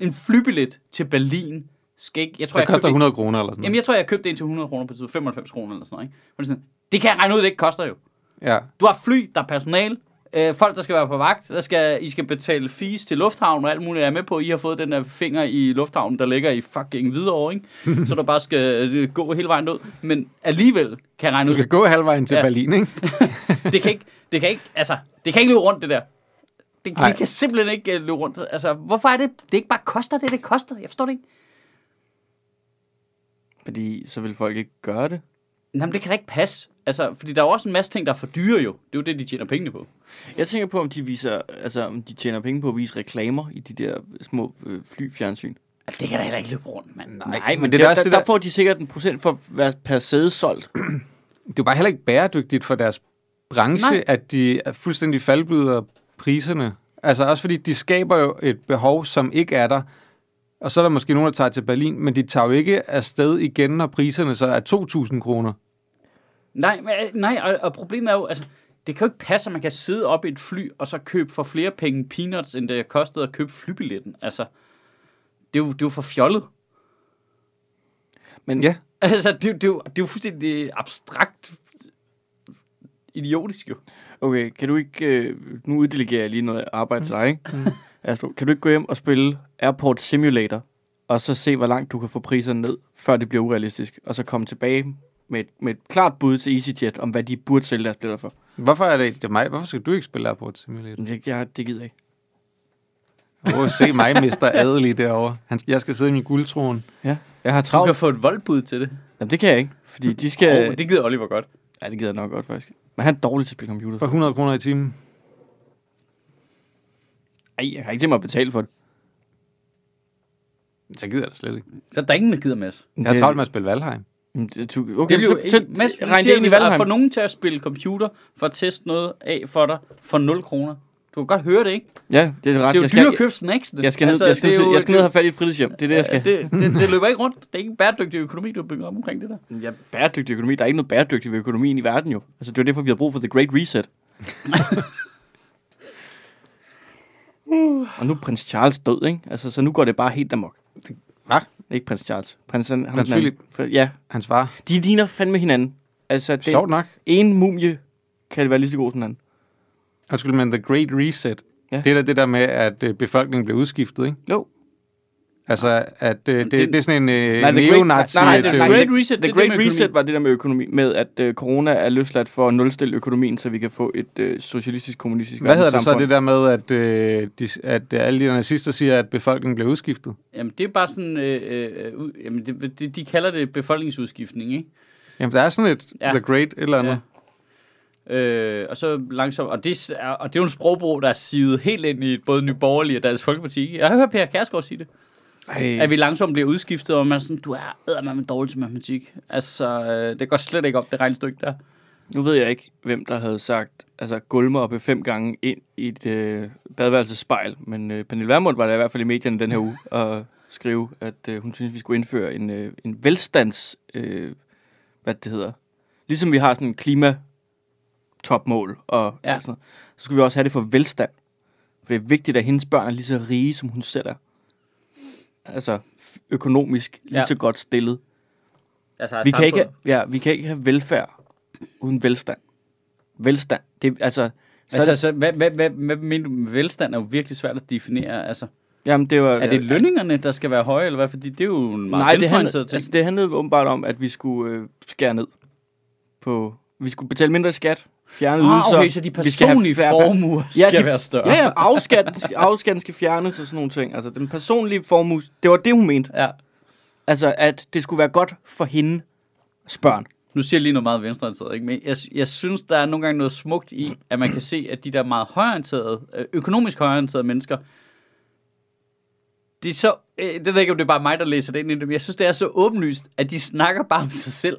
en flybillet til Berlin skal ikke... Jeg tror, Det jeg koster købte 100 kroner eller sådan En, jamen, jeg tror, jeg købte en til 100 kroner på tid. 95 kroner eller sådan noget. Ikke? Det kan jeg regne ud, det ikke koster jo. Ja. Du har fly, der er personal, øh, folk, der skal være på vagt, der skal, I skal betale fees til lufthavnen og alt muligt. Jeg er med på, at I har fået den der finger i lufthavnen, der ligger i fucking Hvidovre, ikke? Så du bare skal øh, gå hele vejen ud. Men alligevel kan jeg regne Du ud, skal gå halvvejen til Ja. Berlin, ikke? det kan ikke, det kan ikke, altså, det kan ikke løbe rundt, det der. Det, det kan simpelthen ikke øh, løbe rundt. Altså, hvorfor er det, det ikke bare koster det, det koster? Jeg forstår det ikke. Fordi så vil folk ikke gøre det. Jamen, det kan da ikke passe. Altså, fordi der er jo også en masse ting, der er for dyre jo. Det er jo det, de tjener pengene på. Jeg tænker på, om de viser, altså om de tjener penge på at vise reklamer i de der små øh, flyfjernsyn. Altså, det kan da heller ikke løbe rundt, mand. Nej, Nej, men, men det det er der, også der, det der, der- får de sikkert en procent for hver per sæde solgt. Det er jo bare heller ikke bæredygtigt for deres branche, Nej. At de er fuldstændig faldbyder priserne. Altså også fordi de skaber jo et behov, som ikke er der. Og så er der måske nogen, der tager til Berlin, men de tager jo ikke afsted igen, når priserne så er 2.000 kroner. Nej, men, øh, nej og, og problemet er jo, altså, det kan jo ikke passe, at man kan sidde op i et fly, og så købe for flere penge peanuts, end det kostede at købe flybilletten. Altså, det er jo, det er jo for fjollet. Men Ja. Altså, det, er jo- det, er jo, det er jo fuldstændig abstrakt idiotisk jo. okay, kan du ikke, øh, nu uddelegerer jeg lige noget arbejde til dig, ikke? Astro, kan du ikke gå hjem og spille Airport Simulator, og så se, hvor langt du kan få priserne ned, før det bliver urealistisk, og så komme tilbage med et, med et klart bud til EasyJet, om hvad de burde sælge deres billetter for. Hvorfor er det, det er mig? Hvorfor skal du ikke spille Airport Simulator? Det, jeg, det gider jeg ikke. Åh, se mig, mister adelig derovre. Han, jeg skal sidde i min guldtrone. Ja, jeg har Du travlt. kan få et voldbud til det. Jamen, det kan jeg ikke, fordi de skal... Oh, det gider Oliver godt. Ja, det gider jeg nok godt, faktisk. Men han er dårlig til at spille computer. For 100 kroner i timen. Ej, jeg har ikke tænkt mig at betale for det. Så gider jeg det slet ikke. Så er der ingen, der gider med os. Jeg har travlt med at spille Valheim. Det. Okay, Det jo, så, så Mads, regn det ind i Valheim. for nogen til at spille computer, for at teste noget af for dig, for 0 kroner. Du kan godt høre det, ikke? Ja, det er ret. Det er jo jeg, dyrt at købe snacks. jeg, skal ned, jeg, skal, er jo- jeg skal ned og have fat i et fritidshjem. Det er det, jeg skal. det, det, det, løber ikke rundt. Det er ikke en bæredygtig økonomi, du har bygget op omkring det der. Ja, bæredygtig økonomi. Der er ikke noget bæredygtigt ved økonomien i verden jo. Altså, det er derfor, vi har brug for The Great Reset. og nu er prins Charles død, ikke? Altså, så nu går det bare helt amok. Hvad? Ikke prins Charles. Prins, han, ham Prins den anden. Philip. Ja, Hans far. de ligner fandme hinanden. Altså, Sjovt den nok. ene mumie kan være lige så god som den anden. Undskyld, men The Great Reset. Ja. Det er da det der med, at øh, befolkningen bliver udskiftet, ikke? Jo. Altså, at øh, det, Det- det er sådan en øh, Nej, The Great- neonazi nej, nej, det- nej, Great The- Reset, The det Great. Reset var det der med økonomi, med at øh, corona er løsladt for at nulstille økonomien, så vi kan få et øh, socialistisk, kommunistisk Hvad hedder det så, det der med, at, øh, de, at alle de nazister siger, at befolkningen bliver udskiftet? Jamen, det er bare sådan... Øh, øh, ud- jamen, det, det, de kalder det befolkningsudskiftning, ikke? Jamen, der er sådan et Ja. The Great eller andet. Ja. Øh, og så langsomt, og det, er, og det er jo en sprogbrug, der er sivet helt ind i både Nye Borgerlige og Dansk Folkeparti. Jeg har hørt Per Kærsgaard sige det. Ej, At vi langsomt bliver udskiftet, og man er sådan, du er eddermame dårlig til matematik. Altså, øh, det går slet ikke op, det regnestykke der. Nu ved jeg ikke, hvem der havde sagt, altså gulmer oppe fem gange ind i et øh, badeværelsespejl, men øh, Pernille Vermund var der i hvert fald i medierne den her uge og skrive, at øh, hun synes, vi skulle indføre en, øh, en velstands, øh, hvad det hedder, ligesom vi har sådan en klima topmål og, Ja. og sådan noget, så skulle vi også have det for velstand. For det er vigtigt, at hendes børn er lige så rige, som hun selv er. Altså økonomisk lige Ja. så godt stillet. Altså, Vi kan, ikke, ja, vi kan ikke have velfærd uden velstand. Velstand. Det, altså, så Altså, det, altså hvad, hvad, hvad, hvad mener du med velstand er jo virkelig svært at definere. Altså, jamen, det var, er det lønningerne, der skal være høje, eller hvad? Fordi det er jo en meget Nej, det handlede, ting. altså, det handlede åbenbart om, at vi skulle øh, skære ned på... Vi skulle betale mindre i skat, fjerne Ah, ydelser. okay, så de vi skal have personlige formuer skal de- være større. Ja, ja, afskat, afskatten skal fjernes og sådan nogle ting. Altså, den personlige formue, det var det, hun mente. ja. Altså, at det skulle være godt for hende børn. Nu siger jeg lige noget meget venstreorienteret, ikke? men jeg, jeg synes, der er nogle gange noget smukt i, at man kan se, at de der meget højorienterede, øh, økonomisk højorienterede mennesker, det er så, øh, det ved jeg ikke, om det er bare mig, der læser det ind i det, men jeg synes, det er så åbenlyst, at de snakker bare om sig selv.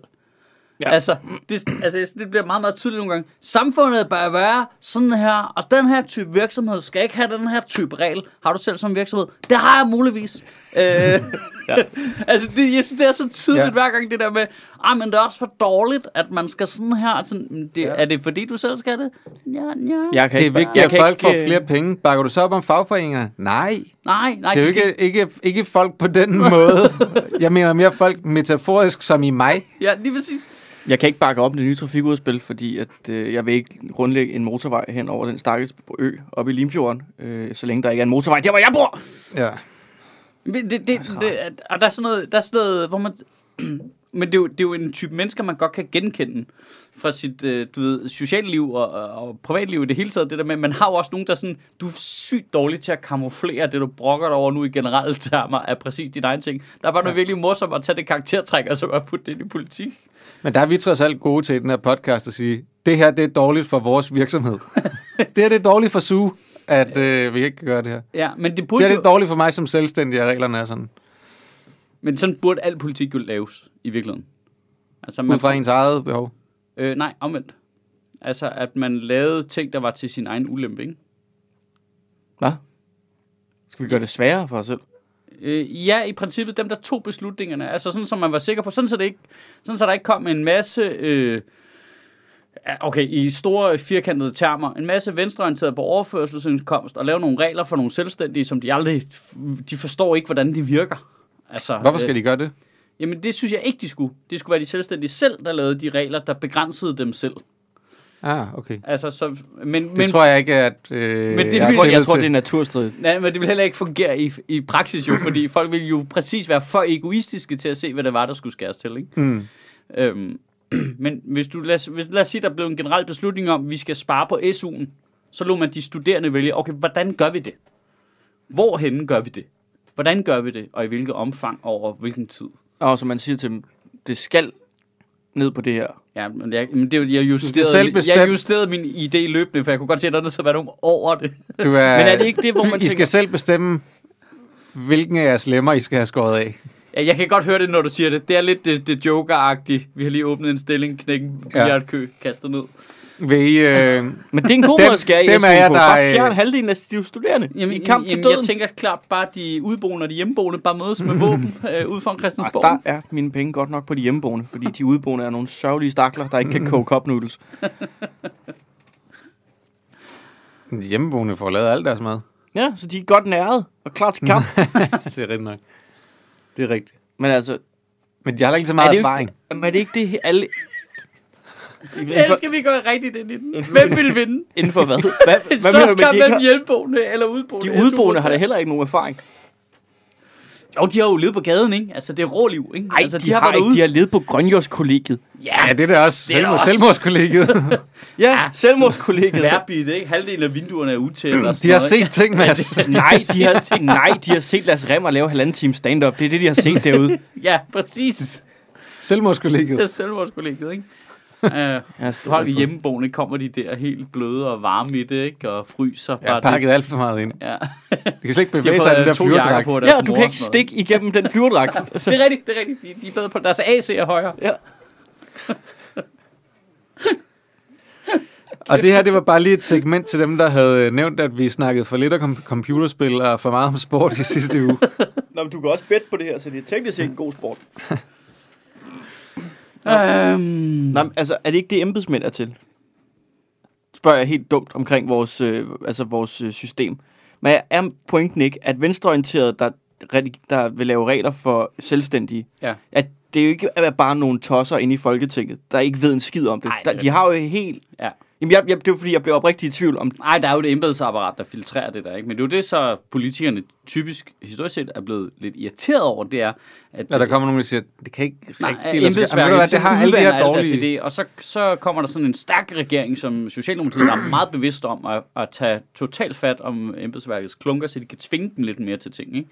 Ja. Altså, det, altså, det bliver meget, meget tydeligt nogle gange. Samfundet bør være sådan her, og den her type virksomhed skal ikke have den her type regel. Har du selv som virksomhed? Det har jeg muligvis. Øh, ja. altså, det, jeg synes, det er så tydeligt ja. Hver gang, det der med, ah, men det er også for dårligt, at man skal sådan her. Sådan, men det, ja. Er det fordi, du selv skal det? Ja, ja. Jeg kan Det er ikke, vigtigt, at folk ikke, får flere penge. Bakker du så op om fagforeninger? Nej. Nej, nej. Det er jo skal ikke, ikke, ikke folk på den måde. Jeg mener mere folk metaforisk som i mig. Ja, lige præcis. Jeg kan ikke bakke op det nye trafikudspil, fordi at, øh, jeg vil ikke grundlægge en motorvej hen over den stakkels ø oppe i Limfjorden, øh, så længe der ikke er en motorvej der, hvor jeg bor. Ja. Men det, det, det, og der er sådan noget, der er sådan noget hvor man... Men det er, jo, det er jo en type mennesker, man godt kan genkende fra sit øh, du ved, sociale liv og, og privatliv i det hele taget. Det der med, man har jo også nogen, der er sådan, du er sygt dårlig til at kamuflere det, du brokker dig over nu i generelle termer, er præcis din egen ting. Der er bare noget virkelig morsomt at tage det karaktertræk, og så bare putte det ind i politik. Men der er vi trods alt gode til i den her podcast at sige, det her det er dårligt for vores virksomhed. det her det er dårligt for SUG, at øh, vi ikke kan gøre det her. Ja, men det Det burde her det er dårligt for mig som selvstændig, at reglerne er sådan. men sådan burde al politik jo laves i virkeligheden. Altså, Ud fra ens eget behov. Øh, nej, omvendt. Altså, at man lavede ting, der var til sin egen ulempe, ikke? Hvad? Skal vi gøre det sværere for os selv? Øh, ja, i princippet dem, der tog beslutningerne. Altså sådan, som man var sikker på. Sådan, så, det ikke, sådan, så der ikke kom en masse... Øh, okay, i store firkantede termer, en masse venstreorienterede på overførselsindkomst og lave nogle regler for nogle selvstændige, som de aldrig... De forstår ikke, hvordan de virker. Altså, Hvorfor skal de gøre det? Jamen, det synes jeg ikke, de skulle. Det skulle være de selvstændige selv, der lavede de regler, der begrænsede dem selv. Ah, okay. Altså, så, men, Det men, tror jeg ikke, at øh, Men det jeg Jeg tror, jeg tror det er naturstridigt. Nej, men det vil heller ikke fungere i, i praksis jo, fordi folk vil jo præcis være for egoistiske til at se, hvad det var, der skulle skæres til. Ikke? Mm. Øhm, men hvis du, lad, hvis, lad os sige, der blev en generel beslutning om, at vi skal spare på SU'en, så lå man de studerende vælge, okay, hvordan gør vi det? Hvorhenne gør vi det? Hvordan gør vi det, og i hvilket omfang, og over hvilken tid? Og som man siger til dem, det skal ned på det her. Ja, men jeg, men det, er jo- jeg, justerede, selv jeg bestemme- justerede min idé løbende, for jeg kunne godt se, at der er nødt til at være nogen over det. Du er, Men er det ikke det, hvor du, man I tænker- skal selv bestemme, hvilken af jeres lemmer, I skal have skåret af. Ja, jeg kan godt høre det, når du siger det. Det er lidt det, det Joker-agtigt. Vi har lige åbnet en stilling, knækken, ja. kø, kastet ned. Vil I, øh, Men det er en god Dem- måde at skære i dem er jeg, på. der Bare er- fjern halvdelen af de studerende Jamen, i kamp til jamen, døden. jeg tænker klart bare, de udboende og de hjemmeboende bare mødes med våben øh, ud foran Ej, Christiansborg. der er mine penge godt nok på de hjemmeboende, fordi de udeboende er nogle sørgelige stakler, der ikke kan koge cup noodles. hjemmeboende får lavet alt deres mad. Ja, så de er godt næret og klar til kamp. det er rigtigt nok. Det er rigtigt. Men altså, Men jeg har ikke så er meget det, erfaring. ikke, men er det ikke det alle... Ellers skal vi gå rigtigt ind i den. Hvem vil vinde? Inden for hvad? Hvad, En hvad mener du med, de, mellem har, eller udboende? de udeboende har da heller ikke nogen erfaring. Jo, de har jo levet på gaden, ikke? Altså, det er råliv, ikke? Ej, altså, de, har, ikke, de har levet på Grønjordskollegiet. Ja, Ja, det er da også Det selvmord, også- selvmordskollegiet. Ja, Ja. selvmordskollegiet. Værbit, ikke? Halvdelen af vinduerne er utæt og sådan De har ikke? set ting, Mads. Nej, de har, nej, de har set Lasse Remmer lave halvanden time stand-up. Det er det, de har set derude. Ja, præcis. Selvmordskollegiet. Det er selvmordskollegiet, ikke? Jeg står folk i på- hjemmeboende kommer de der helt bløde og varme i det, ikke? Og fryser Jeg har bare pakket alt for meget ind. det. Ja. Jeg kan slet ikke bevæge sig af den der flyverdragt. på af deres Ja, du kan ikke stikke igennem den flyverdragt. Det er rigtigt, det er rigtigt. De, de er bedre på deres AC er højere. Ja. Og det her, det var bare lige et segment til dem, der havde nævnt, at vi snakkede for lidt om computerspil og for meget om sport i sidste uge. Nå, men du kan også bet på det her, så det er teknisk set en god sport. Øhm, Nej, men altså, er det ikke det, embedsmænd er til? Spørger jeg helt dumt omkring vores, øh, altså vores øh, system. Men er pointen ikke, at venstreorienterede, der, der vil lave regler for selvstændige, Ja. at det er jo ikke er bare nogle tosser inde i Folketinget, der ikke ved en skid om det. Er der, de har jo helt... Ja. Jamen, jeg, jeg, det var fordi, jeg blev oprigtig i tvivl om... Nej, der er jo et embedsapparat, der filtrerer det der, ikke? Men det er jo det, så politikerne typisk, historisk set, er blevet lidt irriteret over, det er, at... Ja, der kommer nogen, der siger, det kan ikke Nej, rigtig gøre. embedsværket, det har alle de her dårlige... dårlige... Og så, så kommer der sådan en stærk regering, som Socialdemokratiet er meget bevidst om at, at tage totalt fat om embedsværkets klunker, så de kan tvinge dem lidt mere til ting, ikke?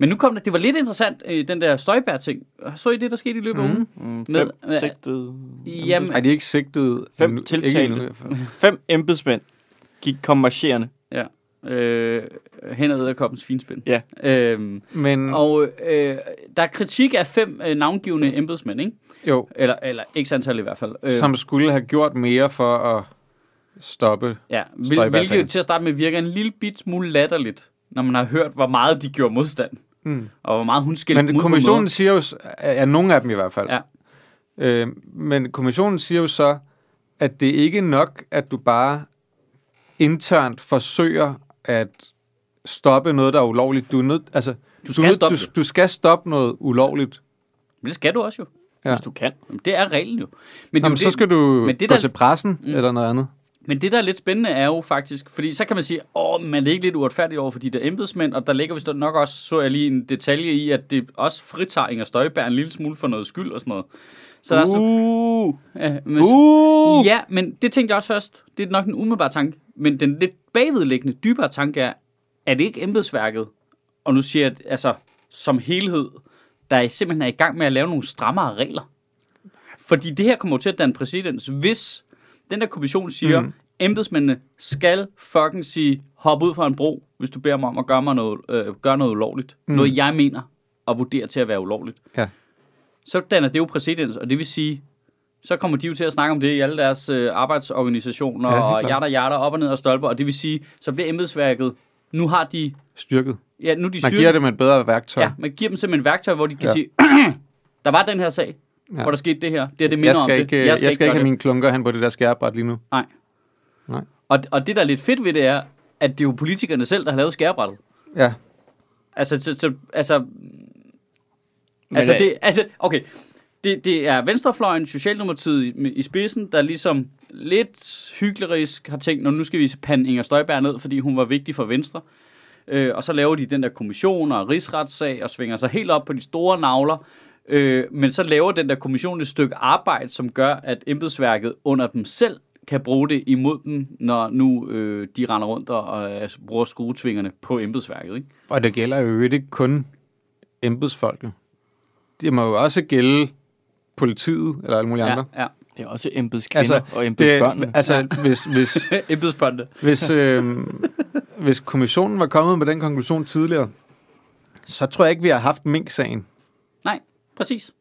Men nu kom det, det var lidt interessant, øh, den der Støjbær-ting. Så I det, der skete i løbet af ugen? Mm, Med- fem, med- sigtede, Jamen, Er de ikke sigtet? Fem endnu? tiltalte. Ikke fem embedsmænd gik kom marcherende. ja. Øh, hen ad æderkoppens finspind. Ja. Øhm, Men og øh, der er kritik af fem øh, navngivende embedsmænd, ikke? jo, Eller, eller ikke antal i hvert fald. Øh, som skulle have gjort mere for at stoppe. Ja, hvil, hvilket til at starte med virker en lille bit smule latterligt, når man har hørt, hvor meget de gjorde modstand. Mm. Og hvor meget hun skældte Men kommissionen siger jo, er nogle af dem i hvert fald. Ja. Øh, men kommissionen siger jo så, at det ikke er nok, at du bare internt forsøger at stoppe noget, der er ulovligt. Du er nødt, altså, Du skal nødt- stoppe du, det. du skal stoppe noget ulovligt. Men det skal du også jo. Ja. Hvis du kan. Jamen, Det er reglen jo. Men, det, Jamen, jo så det, skal du men det gå der- til pressen mm. eller noget andet. Men det, der er lidt spændende, er jo faktisk, fordi så kan man sige, åh, men er ikke lidt uretfærdigt over for de der embedsmænd, og der ligger vist nok også, så jeg lige en detalje i, at det også fritager Inger Støjberg en lille smule for noget skyld og sådan noget. Så der er sådan, Uh, ja, men, uh. Ja, men det tænkte jeg også først. Det er nok en umiddelbar tanke. Men den lidt bagvedliggende, dybere tanke er, er det ikke embedsværket, og nu siger jeg, at, altså, som helhed, der er simpelthen er i gang med at lave nogle strammere regler? Fordi det her kommer til at danne præcedens, hvis den der kommission siger, mm. Embedsmændene skal fucking sige, hop ud fra en bro, hvis du beder mig om at gøre, mig noget, øh, gøre noget ulovligt. Mm. Noget jeg mener og vurderer til at være ulovligt. Ja. Så danner det jo præcedens, og det vil sige, så kommer de jo til at snakke om det i alle deres øh, arbejdsorganisationer, Ja, og hjerter, hjerter, op og ned og stolper, og det vil sige, så bliver embedsværket, nu har de, Styrket. ja, nu er de Man styret, giver dem et bedre værktøj. ja, man giver dem simpelthen et værktøj, hvor de kan. Ja. sige, der var den her sag, ja. Hvor der skete det her, det er det minder jeg skal om ikke, det. jeg skal, jeg skal ikke have mine klunker hen på det der skærebræt lige nu. Og, og det, der er lidt fedt ved det, er, at det er jo politikerne selv, der har lavet skærebrættet. Ja. Altså, så, så, altså, Men altså, er- det, altså, okay. Det, det er venstrefløjen, Socialdemokratiet i, i spidsen, der ligesom lidt hyklerisk har tænkt, "Nå, nu skal vi pande Inger Støjberg ned, fordi hun var vigtig for Venstre. Øh, og så laver de den der kommission og rigsretssag og svinger sig helt op på de store navler. Øh, men så laver den der kommission et stykke arbejde, som gør, at embedsværket under dem selv kan bruge det imod dem, når nu øh, de render rundt og øh, bruger skruetvingerne på embedsværket. Ikke? Og det gælder jo ikke kun embedsfolket. Det må jo også gælde politiet eller alle mulige andre. Ja, ja. Det er også embedskvinder Altså, og embedsbørnene. Det, altså, hvis, hvis, Embedsbåndet. hvis, øh, hvis kommissionen var kommet med den konklusion tidligere, så tror jeg ikke, vi har haft Mink-sagen. Nej, præcis.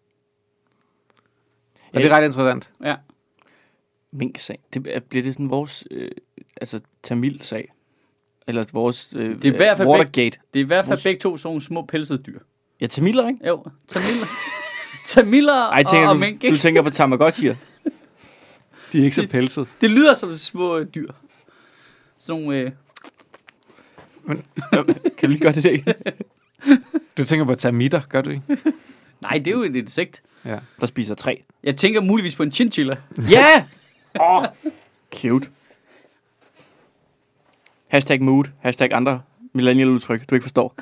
Og det er ret interessant. Ja. Mink-sag. Det, er- bliver det sådan vores øh, altså, Tamil-sag? Eller vores øh, Det er i hvert fald Watergate? Det er i hvert fald Vores- begge to sådan nogle små pelsede dyr. Ja, Tamiler, ikke? Jo, tamiler. tamiler Ej, tænker og, og du, mink, du ikke? tænker på Tamagotchi'er. De er ikke så pelset. Det lyder som små øh, dyr. Sådan nogle, øh, kan du lige gøre det der? Du tænker på termitter, gør du ikke? nej, det er jo et insekt. Ja. Der spiser træ. Jeg tænker muligvis på en chinchilla. Ja! Åh, oh, cute. Hashtag mood. Hashtag andre millennial udtryk, du ikke forstår.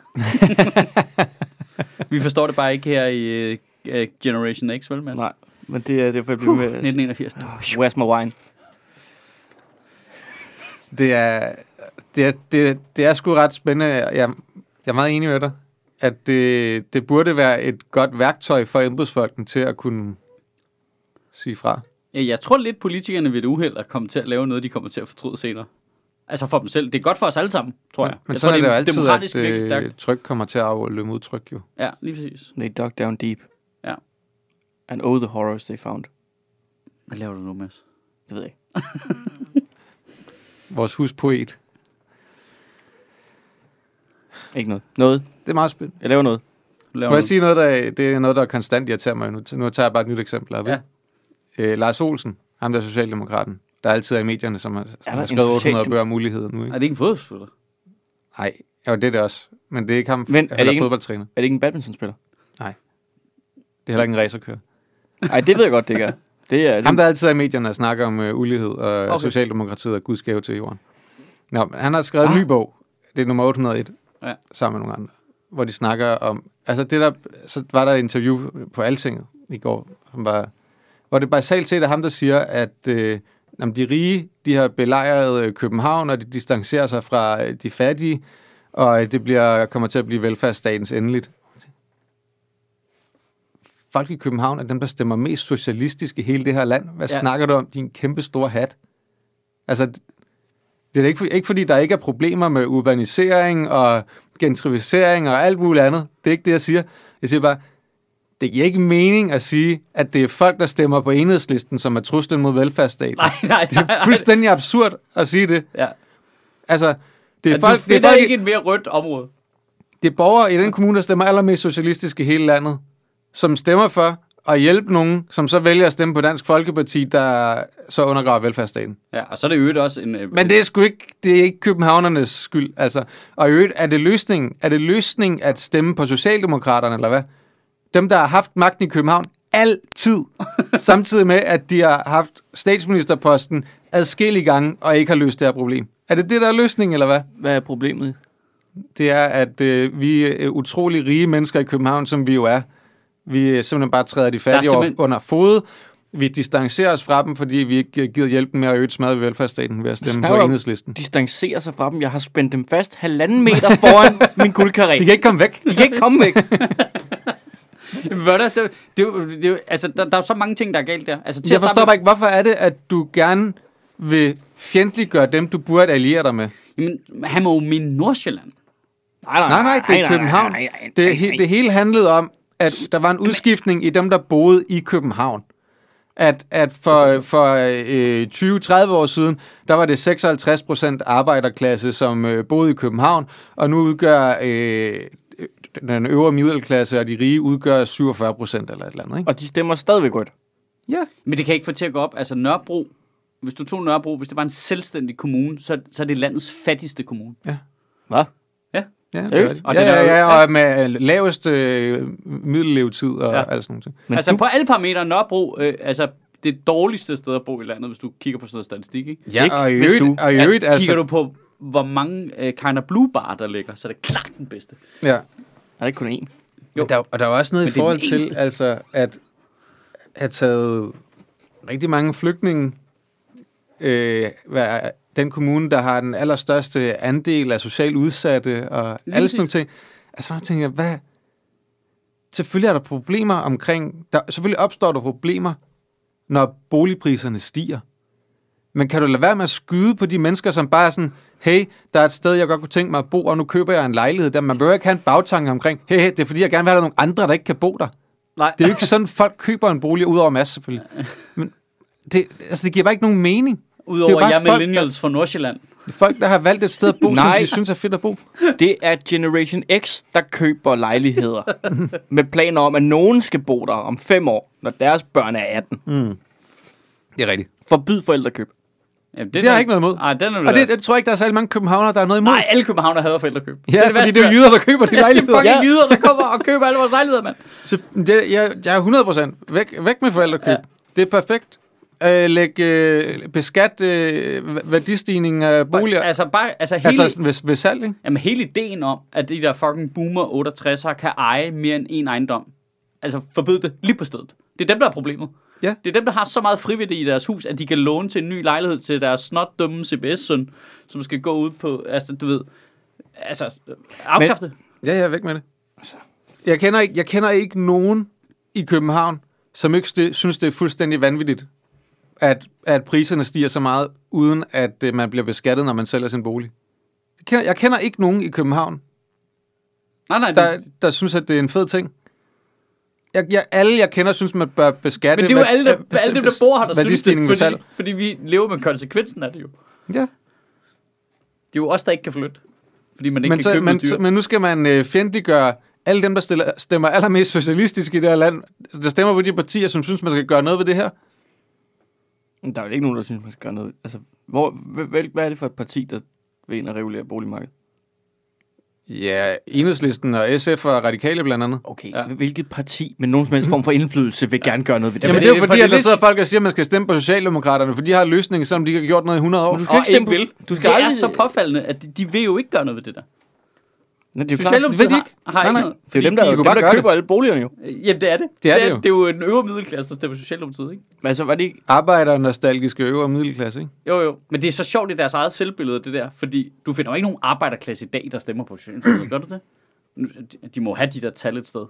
Vi forstår det bare ikke her i uh, Generation X, vel, Mads? Nej, men det er derfor, jeg bliver med. 1981. Where's my wine? Det er, det er, det, er- det er sgu ret spændende. Jeg, jeg er meget enig med dig, at det, det burde være et godt værktøj for embedsfolken til at kunne sige fra. Ja, Jeg tror lidt, politikerne ved et uheld at komme til at lave noget, de kommer til at fortryde senere. Altså for dem selv. Det er godt for os alle sammen, tror jeg. Men jeg sådan tror, er det jo er altid, demokratisk at virkelig stærkt. øh, tryk kommer til at afløbe modtryk jo. Ja, lige præcis. They dug down deep. Ja. And oh, the horrors they found. Hvad laver du nu, Mads? Det ved jeg ikke. Vores huspoet. Ikke noget. Noget. Det er meget spændende. Jeg laver noget. Du laver Må jeg nu. sige noget, der, det er noget, der konstant irriterer mig. Nu, nu tager jeg bare et nyt eksempel op. Ja. Øh, Lars Olsen, ham der er Socialdemokraten, der altid er i medierne, som har, som har en skrevet 800 socialdem- bøger om muligheder nu. Er Ikke? det ikke en fodboldspiller? Nej, jo, det er det også. Men det er ikke ham, Men er han det er ikke en- fodboldtræner. Er det ikke en badmintonspiller? Det er heller ikke en racerkører. Nej, det ved jeg godt, det ikke er. Det er det. Ham, der altid er i medierne og snakker om uh, ulighed og Okay. Socialdemokratiet og Guds gave til jorden. Nå, men han har skrevet en Ah. ny bog. Det er nummer 801. Ja. Sammen med nogle andre. Hvor de snakker om... Altså det der... Så var der et interview på Altinget i går, som var, hvor det basalt set er ham, der siger, at øh, jamen, de rige, de har belejret øh, København, og de distancerer sig fra øh, de fattige, og øh, det bliver, kommer til at blive velfærdsstatens endeligt. Folk i København er dem, der stemmer mest socialistisk i hele det her land. Hvad Ja. ja. snakker du om, din kæmpe store hat? Altså, det er ikke, for- ikke fordi, der ikke er problemer med urbanisering og gentrificering og alt muligt andet. Det er ikke det, jeg siger. Jeg siger bare, det giver ikke mening at sige, at det er folk, der stemmer på enhedslisten, som er truslen mod velfærdsstaten. Nej, nej, Det nej. er fuldstændig absurd at sige det. Ja. Altså, det er, Du folk, det, er folk, ikke et mere rødt område. det er borgere i den kommune, der stemmer allermest socialistisk i hele landet, som stemmer for at hjælpe nogen, som så vælger at stemme på Dansk Folkeparti, der så undergraver velfærdsstaten. Ja, og så er det jo også en... øh, Men det er sgu ikke, det er ikke københavnernes skyld. Altså. Og i øvrigt, er det løsning, er det løsning at stemme på Socialdemokraterne, eller hvad? Dem, der har haft magten i København altid, samtidig med, at de har haft statsministerposten adskillige gange, og ikke har løst det her problem. Er det det, der er løsningen, eller hvad? Hvad er problemet? Det er, at øh, vi er utrolig rige mennesker i København, som vi jo er. Vi simpelthen bare træder de fattige simpelthen- under fod. Vi distancerer os fra dem, fordi vi ikke gider hjælpe dem med at øge smadre velfærdsstaten ved at stemme snakker på enhedslisten. Distancerer sig fra dem. Jeg har spændt dem fast halvanden meter foran min guldkaré. De kan ikke komme væk. De kan ikke komme væk. Hvad er det, det, det, det, altså, der, der er så mange ting, der er galt der. Altså, til Jeg forstår bare ikke, hvorfor er det, at du gerne vil fjendtliggøre dem, du burde alliere dig med? Jamen, han må jo mene Nordsjælland. Nej, Nej, nej, det er København. nej, nej, Det, nej, he, nej. det hele handlede om, at der var en udskiftning i dem, der boede i København. At, at for, for øh, 20-30 år siden, der var det 56 procent arbejderklasse, som øh, boede i København, og nu udgør øh, den øvre middelklasse og de rige udgør 47 procent eller et eller andet. Ikke? Og de stemmer stadigvæk rødt. Ja, Men det kan ikke få til at gå op. Altså, Nørrebro, hvis du tog Nørrebro, hvis det var en selvstændig kommune, så, så er det landets fattigste kommune. Hvad? Ja. ja, Seriøst? ja, Og ja, den er jo- ja, ja, og med øh, laveste øh, middellevetid og Ja. ja. alt sådan noget. Men altså, du- på alle parametre, Nørrebro, øh, altså, det dårligste sted at bo i landet, hvis du kigger på sådan noget statistik, ikke? Ja, Ikke, og i hvis øvrigt, du- og i øvrigt ja, altså... Kigger du på, hvor mange øh, kind of blue bar, der ligger, så er det klart den bedste. Ja. Er der ikke kun én? Jo. Men der, og der er også noget Men i det forhold til, altså, at have taget rigtig mange flygtninge, øh, være den kommune, der har den allerstørste andel af socialt udsatte, og Lige alle sådan nogle ting. Altså, man tænker, hvad... Selvfølgelig er der problemer omkring... Der, selvfølgelig opstår der problemer, når boligpriserne stiger. Men kan du lade være med at skyde på de mennesker, som bare er sådan, hey, der er et sted, jeg godt kunne tænke mig at bo, og nu køber jeg en lejlighed der. Man behøver ikke have en bagtanke omkring, hey, hey, det er fordi, jeg gerne vil have der er nogle andre, der ikke kan bo der. Nej, Det er jo ikke sådan, folk køber en bolig, udover masse selvfølgelig. Men det, altså, det giver bare ikke nogen mening. Det er udover jer folk, millennials fra Nordsjælland. Det er folk, der har valgt et sted at bo, som Nej. de synes er fedt at bo. Det er Generation X, der køber lejligheder. med planer om, at nogen skal bo der om fem år, når deres børn er 18. Det er rigtigt. Forbyd forældrekøb. Jamen, Det har jeg ikke noget imod. Nej, den er Og det, det tror jeg ikke, der er særlig mange københavnere, der er noget imod. Nej, alle københavner hader forældrekøb. ja, det fordi det er jo jyder, der køber de Det er lejligheder. fucking Ja. jyder, der kommer og køber alle vores lejligheder, mand. Så det, jeg, jeg er 100% væk, væk med forældrekøb. Ja. Ja. Det er perfekt. Øh, læg, øh, beskat øh, væ- værdistigning af boliger. Altså, bare, altså, hele, Altså altså, ved, ved salg, ikke? jamen, hele ideen om, at de der fucking boomer 68'ere kan eje mere end en ejendom. Altså, forbyd det lige på stedet. Det er dem, der er problemet. Ja. Det er dem, der har så meget frivilligt i deres hus, at de kan låne til en ny lejlighed til deres snot dumme CBS-søn, som skal gå ud på, altså, du ved, altså, afskaffe det. Ja, ja, væk med det. Jeg kender, ikke, jeg kender ikke nogen i København, som ikke synes, det er fuldstændig vanvittigt, at, at priserne stiger så meget, uden at øh, man bliver beskattet, når man sælger sin bolig. Jeg kender, jeg kender ikke nogen i København, Nej, nej, der, det, der synes, at det er en fed ting. Jeg, jeg, alle, jeg kender, synes, man bør beskatte... men det er jo hvad- alle, der, hvad- alle dem, der bor her, der synes det, salg. fordi, fordi vi lever med konsekvensen af det jo. Ja. Det er jo os, der ikke kan flytte. Fordi man ikke Men, kan så, købe men, dyr. så, men nu skal man øh, fjendtliggøre alle dem, der stiller, stemmer allermest socialistisk i det her land, der stemmer på de partier, som synes, man skal gøre noget ved det her. Men der er jo ikke nogen, der synes, man skal gøre noget. Altså, hvor, hvad, hvad er det for et parti, der vil ind og regulere boligmarkedet? Ja, Enhedslisten og SF og Radikale blandt andet. Okay, Ja. hvilket parti med nogen som helst form for indflydelse vil gerne gøre noget ved det? Jamen, men det er jo fordi, fordi, at der sidder folk og siger, at man skal stemme på Socialdemokraterne, for de har løsningen, selvom de ikke har gjort noget i 100 år. Men du skal og ikke stemme ikke på- vil. du skal det aldrig- er så påfaldende, at de, de vil jo ikke gøre noget ved det der. Nå, det er jo klart. Socialdemokratiet ved de har, ikke. har Nej, ikke nej. noget. Det er jo dem, der, de dem, kunne bare der gøre køber alle boligerne jo. Jamen, det er det. Det er det er, jo. det er jo en øvre middelklasse, der stemmer Socialdemokratiet, ikke? Men altså, var det ikke... Arbejder nostalgiske øvre middelklasse, ikke? Jo, jo. Men det er så sjovt i deres eget selvbillede, det der. Fordi du finder jo ikke nogen arbejderklasse i dag, der stemmer på Socialdemokratiet. Gør du det? De- De må have de der tal et sted.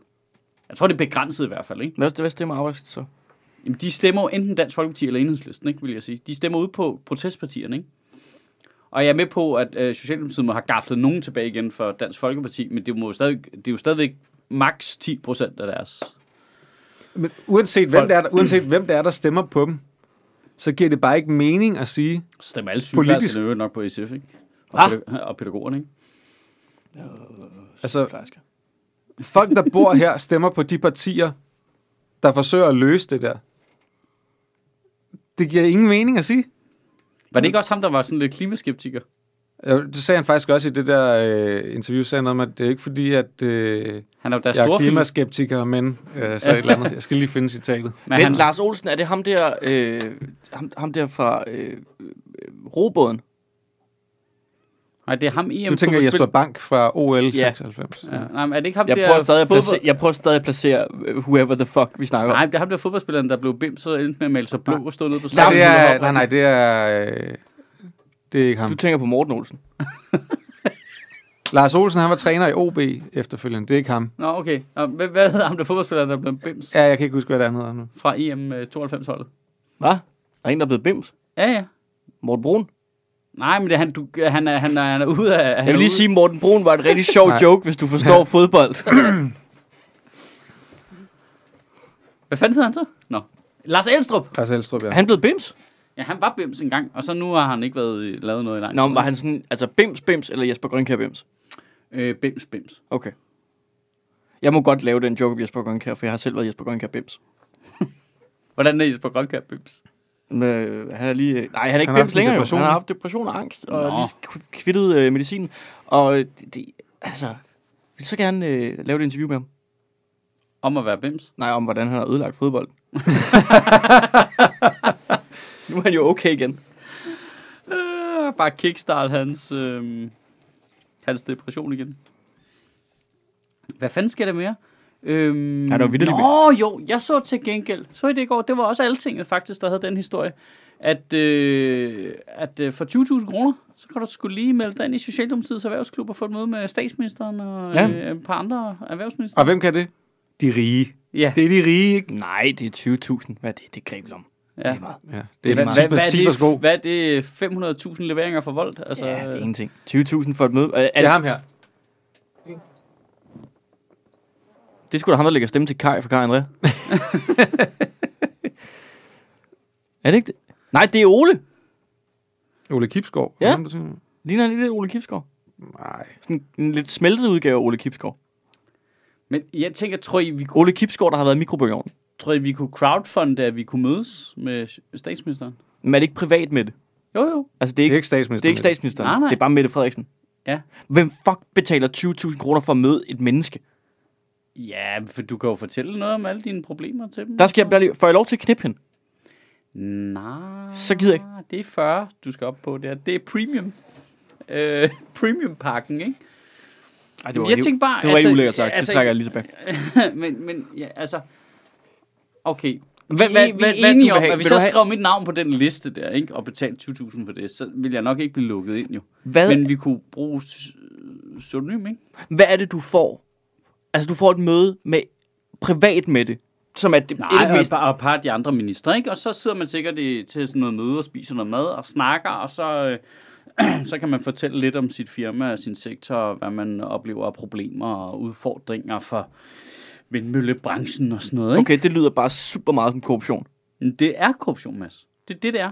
Jeg tror, det er begrænset i hvert fald, ikke? Hvad, hvad stemmer arbejds så? Jamen, de stemmer jo enten Dansk Folkeparti eller Enhedslisten, ikke, vil jeg sige. De stemmer ud på protestpartierne, ikke? Og jeg er med på, at øh, Socialdemokratiet må have gaflet nogen tilbage igen for Dansk Folkeparti, men det, må jo stadig, det er jo stadigvæk maks 10 procent af deres. Men uanset hvem, det er, der, uanset hvem det er, der stemmer på dem, så giver det bare ikke mening at sige, stemmer alle Politisk. sygeplejerskerne jo nok på SF, ikke? Og, Ah. pædag- og pædagogerne, ikke? altså Plejersker. folk, der bor her, stemmer på de partier, der forsøger at løse det der. Det giver ingen mening at sige. Var det ikke også ham, der var sådan lidt klimaskeptiker? Ja, Det sagde han faktisk også i det der øh, interview, sagde noget om, at det er ikke fordi, at øh, Han er jo deres jeg er store film. klimaskeptiker, men øh, så et eller andet. Jeg skal lige finde citatet. Men Men han, Lars Olsen, er det ham der, øh, ham, ham der fra øh, øh, robåden? Nej, det er ham EM Du tænker Jesper Bank fra OL Ja. 96. Ja, nej, men er det ikke ham Jeg der prøver, stadig at placere, jeg prøver stadig at placere øh, whoever the fuck vi snakker om. Nej, det er ham der fodboldspilleren, der blev bims, så endte med at male sig blå og stå nede på Nej, det er, nej, nej, det er, øh, det er ikke ham. Du tænker på Morten Olsen. Lars Olsen, han var træner i OB efterfølgende. Det er ikke ham. Nå, okay. Nå, hvad, hvad hedder ham der fodboldspilleren, der blev bims Ja, jeg kan ikke huske, hvad det hedder nu. fra EM øh, 92-holdet? Hvad? Der er en, der er blevet bims. Ja, ja. Morten Brun. Nej, men det han, du, han, er, han, er, han er ude af... Han Jeg vil er lige ude- sige, Morten Brun var et rigtig sjovt Nej. joke, hvis du forstår fodbold. Hvad fanden hedder han så? Nå. Lars Elstrup. Lars Elstrup, ja. Er han blevet bims? Ja, han var bims en gang, og så nu har han ikke været lavet noget i lang Nå, tid. men var han sådan, altså bims, bims, eller Jesper Grønkær bims? Øh, bims, bims. Okay. Jeg må godt lave den joke om Jesper Grønkær, for jeg har selv været Jesper Grønkær bims. Hvordan er Jesper Grønkær bims? Men, han er lige... Nej, han er ikke Han bims længere. jo. Han har haft depression og angst, og Nå. lige kv- kvittet øh, medicinen. Og det, det, altså, vil så gerne øh, lave et interview med ham. Om at være bims? Nej, om hvordan han har ødelagt fodbold. nu er han jo okay igen. Øh, bare kickstart hans, øh, hans depression igen. Hvad fanden sker der mere? Øhm, Ja, der var Nå, jo, jeg så til gengæld. Så i det i går, det var også altinget faktisk, der havde den historie. At, øh, at øh, for 20.000 kroner, så kan du skulle lige melde dig ind i Socialdemokratiets erhvervsklub og få et møde med statsministeren og Ja. øh, et par andre erhvervsminister. Og hvem kan det? De rige. Ja, Det er de rige, ikke? Nej, det er 20.000. Hvad er det? Det greb om. ja. Det er meget. Ja, det Det er Hvad, hvad, hvad, er 10 sko. det, hvad er det 500.000 leveringer for voldt? Altså, Ja, det er ingenting. 20.000 for et møde. Er, Det er, er ham her. Det er sgu da ham, der lægger stemme til Kai for Kai André. er det ikke det? Nej, det er Ole. Ole Kipskov. Ja. Ham, der siger- Ligner han lidt Ole Kipskov? Nej. Sådan en lidt smeltet udgave af Ole Kipskov. Men jeg tænker, tror I, vi kunne, Ole Kipskov, der har været i mikrobølgeovnen. tror I, vi kunne crowdfunde, at vi kunne mødes med statsministeren? Men er det ikke privat med det? Jo, jo. Altså, det er Det er ikke, ikke statsminister. det er ikke statsministeren. Nej, nej. Det er bare Mette Frederiksen. Ja. Hvem fuck betaler 20.000 kroner for at møde et menneske? Ja, for du kan jo fortælle noget om alle dine problemer til dem. Der skal jeg bare lige... Får jeg lov til at knippe hende? Nej. Så gider jeg Det er 40, du skal op på der. Det er premium. Øh, premium pakken, ikke? Ej, det var, Jeg tænkte bare, det var altså, ikke ulækkert sagt. altså- det trækker jeg lige tilbage. men, men ja, altså... Okay. Hvad, vi, hvad, vi er enige om, at hvis jeg skrev mit navn på den liste der, ikke, og betalte 20.000 for det, så vil jeg nok ikke blive lukket ind jo. Hvad, Men vi kunne bruge pseudonym, ikke? hvad er det, du får? Altså, du får et møde med privat med det, som er det, Nej, et og, mest... og et par af de andre ministre, ikke? Og så sidder man sikkert i, til sådan noget møde og spiser noget mad og snakker, og så, øh, så kan man fortælle lidt om sit firma og sin sektor, og hvad man oplever af problemer og udfordringer for vindmøllebranchen og sådan noget, ikke? Okay, det lyder bare super meget som korruption. Det er korruption, Mads. Det er det, det er.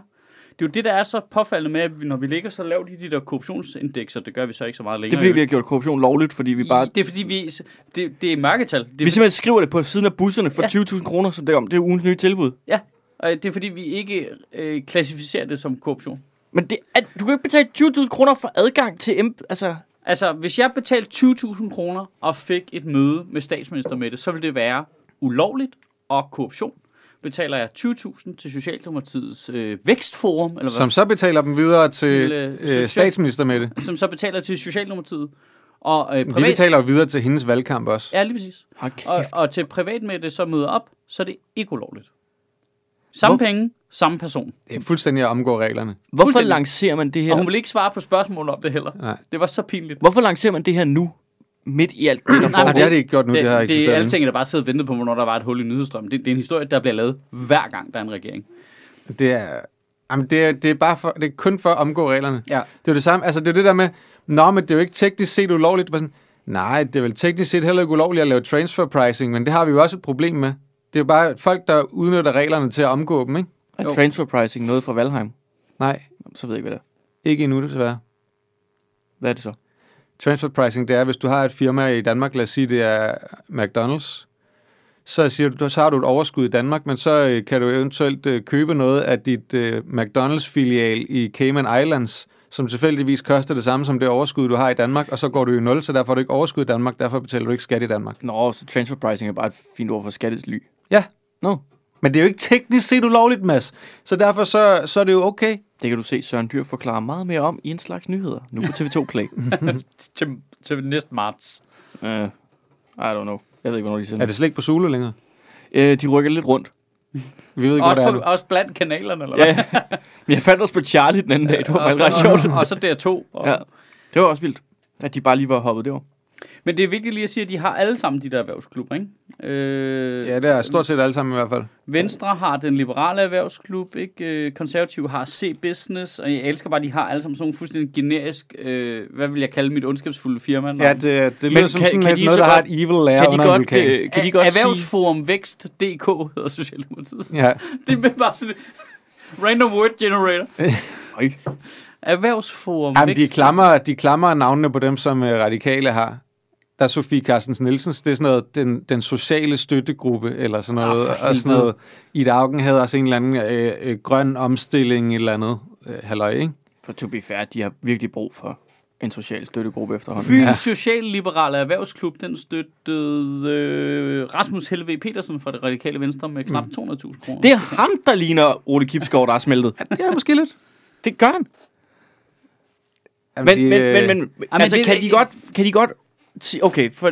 Det er jo det, der er så påfaldende med, at når vi ligger så lavt i de der korruptionsindekser, det gør vi så ikke så meget Det længere. er fordi, vi har gjort korruption lovligt, fordi vi bare... Det er fordi, vi... Det, det er mørketal. Det er, Vi simpelthen skriver det på siden af busserne for Ja. 20.000 kroner, som det er om. Det er ugens nye tilbud. Ja, og det er fordi, vi ikke øh, klassificerer det som korruption. Men det er, du kan ikke betale 20.000 kroner for adgang til... Altså, Altså, hvis jeg betalte 20.000 kroner og fik et møde med statsminister med det, så ville det være ulovligt og korruption. Betaler jeg 20.000 til Socialdemokratiets øh, vækstforum, eller hvad, Som så betaler dem videre til Til, øh, øh, social- statsminister med det. som så betaler til Socialdemokratiet. Og øh, De privat... betaler jo videre til hendes valgkamp også. Ja, lige præcis. Og, og til privat med det så møder op, så er det ikke ulovligt. Samme Hvor- penge, samme person. Det er fuldstændig at omgå reglerne. Hvorfor lancerer man det her? Og hun vil ikke svare på spørgsmål om det heller. Nej. Det var så pinligt. Hvorfor lancerer man det her nu? Midt i alt det, der Nej, Nej, foregår? det har de ikke gjort nu, det, det har det, det er eksisteret. alle tingene, der bare sidder og venter på, hvornår der var et hul i nyhedsstrømmen. Det, det er en historie, der bliver lavet hver gang, der er en regering. Det er, jamen det er, det er bare for, det er kun for at omgå reglerne. Ja. Det er det samme, altså det er det der med, nå, men det er jo ikke teknisk set ulovligt. Bare sådan, Nej, det er vel teknisk set heller ikke ulovligt at lave transfer pricing, men det har vi jo også et problem med. Det er jo bare folk, der udnytter reglerne til at omgå dem, ikke? Er Jo. transfer pricing noget fra Valheim? Nej, Så ved jeg ikke, hvad det er. ikke endnu desværre. Hvad er det så? Transfer pricing, det er, hvis du har et firma i Danmark, lad os sige, det er McDonald's, så, siger du, så har du et overskud i Danmark, men så øh, kan du eventuelt øh, købe noget af dit øh, McDonald's-filial i Cayman Islands, som tilfældigvis koster det samme som det overskud, du har i Danmark, og så går du i nul, så derfor har du ikke overskud i Danmark, derfor betaler du ikke skat i Danmark. Nå, så transfer pricing er bare et fint ord for skattely. Ja, Nå, men det er jo ikke teknisk set ulovligt, Mads. Så derfor så, så er det jo okay. det kan du se Søren Dyr forklare meget mere om i en slags nyheder. Nu på TV2 Play. Til, til næste marts. uh, I don't know. Jeg ved ikke, hvornår de sender. Er det slet ikke på Zulu længere? Øh, de rykker lidt rundt. Vi ved ikke, hvor Også, det er på, også blandt kanalerne, eller hvad? Ja, men jeg fandt også på Charlie den anden dag. Det var faktisk ret sjovt. og, så DR2. Og, Ja, det var også vildt, at de bare lige var hoppet derover. Men det er vigtigt lige at sige, at de har alle sammen de der erhvervsklubber, ikke? Øh, Ja, det er stort set alle sammen i hvert fald. Venstre har den liberale erhvervsklub, ikke? Øh, Konservative har C-Business, og jeg elsker bare, at de har alle sammen sådan nogle fuldstændig generisk, øh, hvad vil jeg kalde mit ondskabsfulde firma? Ja, det, det lyder Men som kan- sådan kan de noget, der har et evil lair Kan de under en godt, vulkan. øh, kan de godt sige... Erhvervsforum Vækst.dk hedder Socialdemokratiet. Ja, Det er bare sådan random word generator. Erhvervsforum Jamen, de Vækst. klamrer, de klamrer navnene på dem, som uh, radikale har. Der er Sofie Carstens Nielsens, det er sådan noget, den, den sociale støttegruppe, eller sådan Ah, noget. for og sådan noget. Ida Augen havde også en eller anden øh, øh, grøn omstilling, et eller andet. Øh, halløj, ikke? for to be fair, de har virkelig brug for en social støttegruppe efterhånden. Fyns Ja. Socialliberale Erhvervsklub, den støttede øh, Rasmus Helve Petersen fra det radikale venstre med knap 200.000 kroner. Det er ham, der ligner Ole Kipskov, der er smeltet. Ja, måske lidt. Det gør han. Jamen, Men, de, men, øh, men, men altså, det- kan de godt, kan de godt okay, for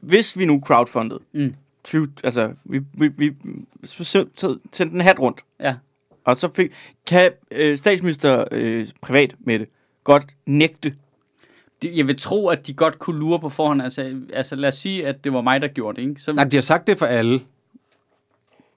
hvis vi nu crowdfunded, Mm. 20, altså, vi, vi, vi sendte en hat rundt, Ja. og så fik, kan øh, statsminister øh, privat med det godt nægte, Det- Jeg vil tro, at de godt kunne lure på forhånd. Altså, altså lad os sige, at det var mig, der gjorde det. Ikke? Så, Nej, de har sagt det for alle.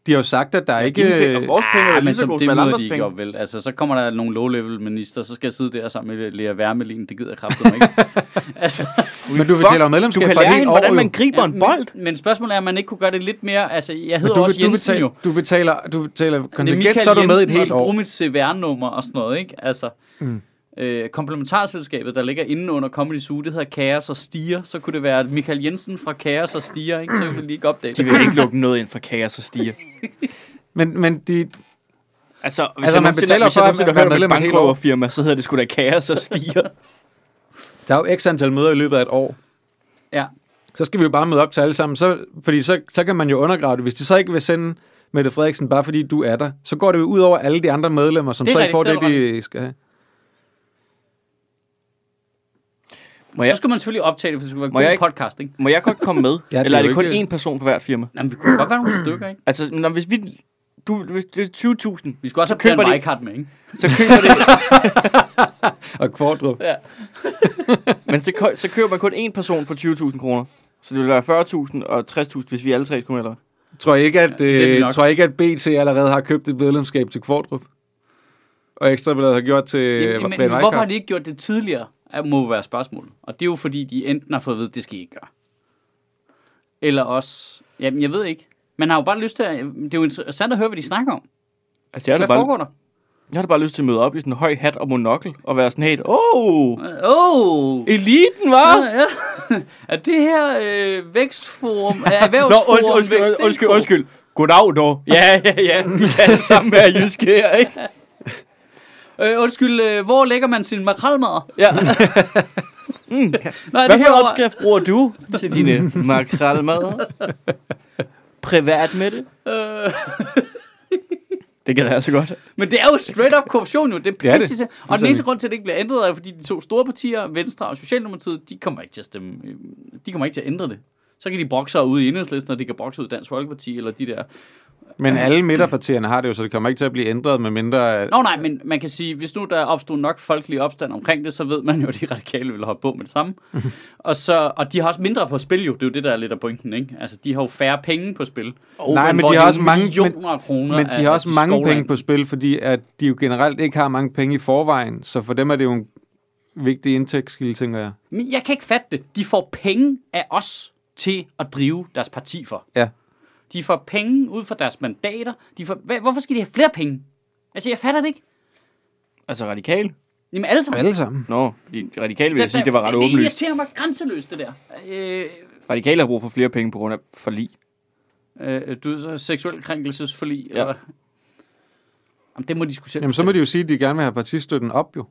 De har jo sagt, at der er ikke... dine penge, vores penge er Ah, lige så gode det som andres de ikke op, vel? Altså, så kommer der nogle low-level minister, så skal jeg sidde der sammen med Lea Wermelin. Det gider jeg kraftigt ikke. altså, Men du betaler jo Du medlemskab kan for et lære hende, hvordan man griber en bold. Men, men spørgsmålet er, om man ikke kunne gøre det lidt mere... Altså, jeg hedder Du, også du, Jensen betaler, jo. du betaler, du betaler er kontingent, Michael så er du med et Jensen, og helt år. bruge mit CVR-nummer og sådan noget, ikke? Altså, Mm. Øh, komplementarselskabet, der ligger inde under Comedy Zoo, det hedder Kaos og Stier. Så kunne det være Michael Jensen fra Kaos og Stier, ikke? Så ville det lige ikke opdage De det. vil ikke lukke noget ind for kaos og stiger. Men, men de, Altså, hvis Altså, jeg man betaler for at være hørt om et bankrøverfirma, så hedder det sgu da kaos og stiger. der er jo x antal møder i løbet af et år. Ja. Så skal vi jo bare møde op til alle sammen, så, fordi så, så kan man jo undergrave det. Hvis de så ikke vil sende Mette Frederiksen, bare fordi du er der, så går det jo ud over alle de andre medlemmer, som Det så ikke får det det, de skal have. Må Så jeg, skal man selvfølgelig optage det, for det skal være Må jeg god ikke- podcast, ikke? må jeg godt komme med? Ja, det Eller er det kun ikke- én person på hvert firma? Jamen, vi kunne godt være nogle stykker, ikke? Altså, når, hvis vi... Du, hvis det er 20.000, Vi skulle også Så have de- Weikart med, ikke? så køber det... Og Kvartrup. Ja. men så, kø- så køber man kun én person for 20.000 kroner. Så det vil være 40.000 og 60.000, hvis vi alle tre skulle med, eller? Tror jeg ikke, at, Ja, øh, tror ikke, at BT allerede har købt et medlemskab til Kvartrup? Og Ekstrabladet har gjort til Jamen, Brian men, men hvorfor har de ikke gjort det tidligere, er- må være spørgsmålet. Og det er jo fordi, de enten har fået at vide, at det skal I ikke gøre. Eller også, jamen jeg ved ikke. Man har jo bare lyst til at, det er jo interessant at høre, hvad de snakker om. Altså, jeg Hvad bare, foregår der? jeg har bare lyst til at møde op i sådan en høj hat og monokkel, og være sådan helt, åh, oh! Oh, eliten, var? ja, ja. Er det her øh, vækstforum, Nå, erhvervsforum, undskyld, undskyld, undskyld, DK? undskyld. Goddag, dog. Ja, ja, ja. Vi kan alle sammen være jyske her, ikke? Øh, undskyld, øh, hvor lægger man sin makrelmad? Ja. Hvad for her en opskrift bruger du til dine makrelmadder? Privat med det? Øh, Det kan jeg så godt. men det er jo straight up korruption jo. Det er Det er det. Og den eneste grund til, at det ikke bliver ændret, er, fordi de to store partier, Venstre og Socialdemokratiet, de kommer ikke til at stemme. øh, De kommer ikke til at ændre det. Så kan de brokke sig ud i enhedslisten, og de kan brokke sig ud i Dansk Folkeparti, eller de der. Men alle midterpartierne har det jo, så det kommer ikke til at blive ændret, med mindre... Nå nej, men man kan sige, hvis nu der opstod nok folkelig opstand omkring det, så ved man jo, at de radikale vil hoppe på med det samme. og, så, og de har også mindre på spil jo, det er jo det, der er lidt af pointen, ikke? Altså, de har jo færre penge på spil. Nej, men hvor de har også mange- af kroner. Men de har også mange skovland. penge på spil, fordi at de jo generelt ikke har mange penge i forvejen, så for dem er det jo en vigtig indtægtskilde, tænker jeg. Men jeg kan ikke fatte det. De får penge af os til at drive deres parti for. Ja. De får penge ud fra deres mandater. De får, hvad, hvorfor skal de have flere penge? Altså, jeg fatter det ikke. Altså radikal? Jamen, alle sammen. Alle sammen. Nå, de radikale vil jeg sige, det var ret Det åbenlyst. irriterer mig grænseløst, det der. Øh, Radikale har brug for flere penge på grund af forlig. øh, du er så seksuel krænkelsesforlig. Ja. Eller? Jamen, det må de skulle selv Jamen, så må de jo sige, at de gerne vil have partistøtten op, jo.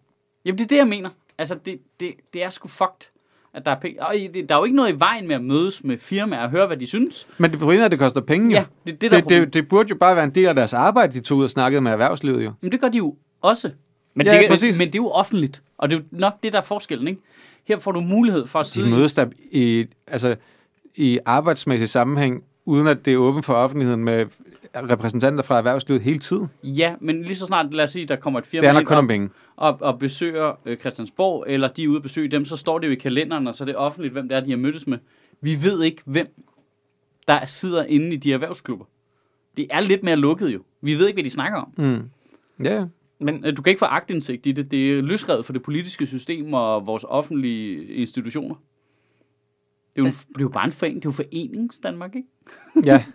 Jamen, det er det, jeg mener. Altså, det, det, det er sgu fucked, at der er penge. Og der er jo ikke noget i vejen med at mødes med firmaer og høre, hvad de synes. Men det problemet er, at det koster penge, jo. Ja, det er det, der er det, det, det burde jo bare være en del af deres arbejde, de tog ud og snakkede med erhvervslivet, jo. Jamen, det gør de jo også. Men Ja, det, præcis. Men det er jo offentligt, og det er jo nok det, der er forskellen, ikke? Her får du mulighed for at De sidde... i- mødes der i, altså, i arbejdsmæssig sammenhæng, uden at det er åbent for offentligheden med repræsentanter fra erhvervslivet hele tiden. Ja, men lige så snart, lad os sige, der kommer et Det firma handler ind kun om og, penge. og, og besøger øh, Christiansborg, eller de er ude at besøge dem, så står det jo i kalenderen, og så er det offentligt, hvem det er, de har mødtes med. Vi ved ikke, hvem der sidder inde i de erhvervsklubber. Det er lidt mere lukket jo. Vi ved ikke, hvad de snakker om. Mm. Ja, ja. men Øh, Du kan ikke få agtindsigt i det. Det er løsrevet for det politiske system og vores offentlige institutioner. Det er jo, det er jo bare en forening. Det er jo forenings Danmark, ikke? ja.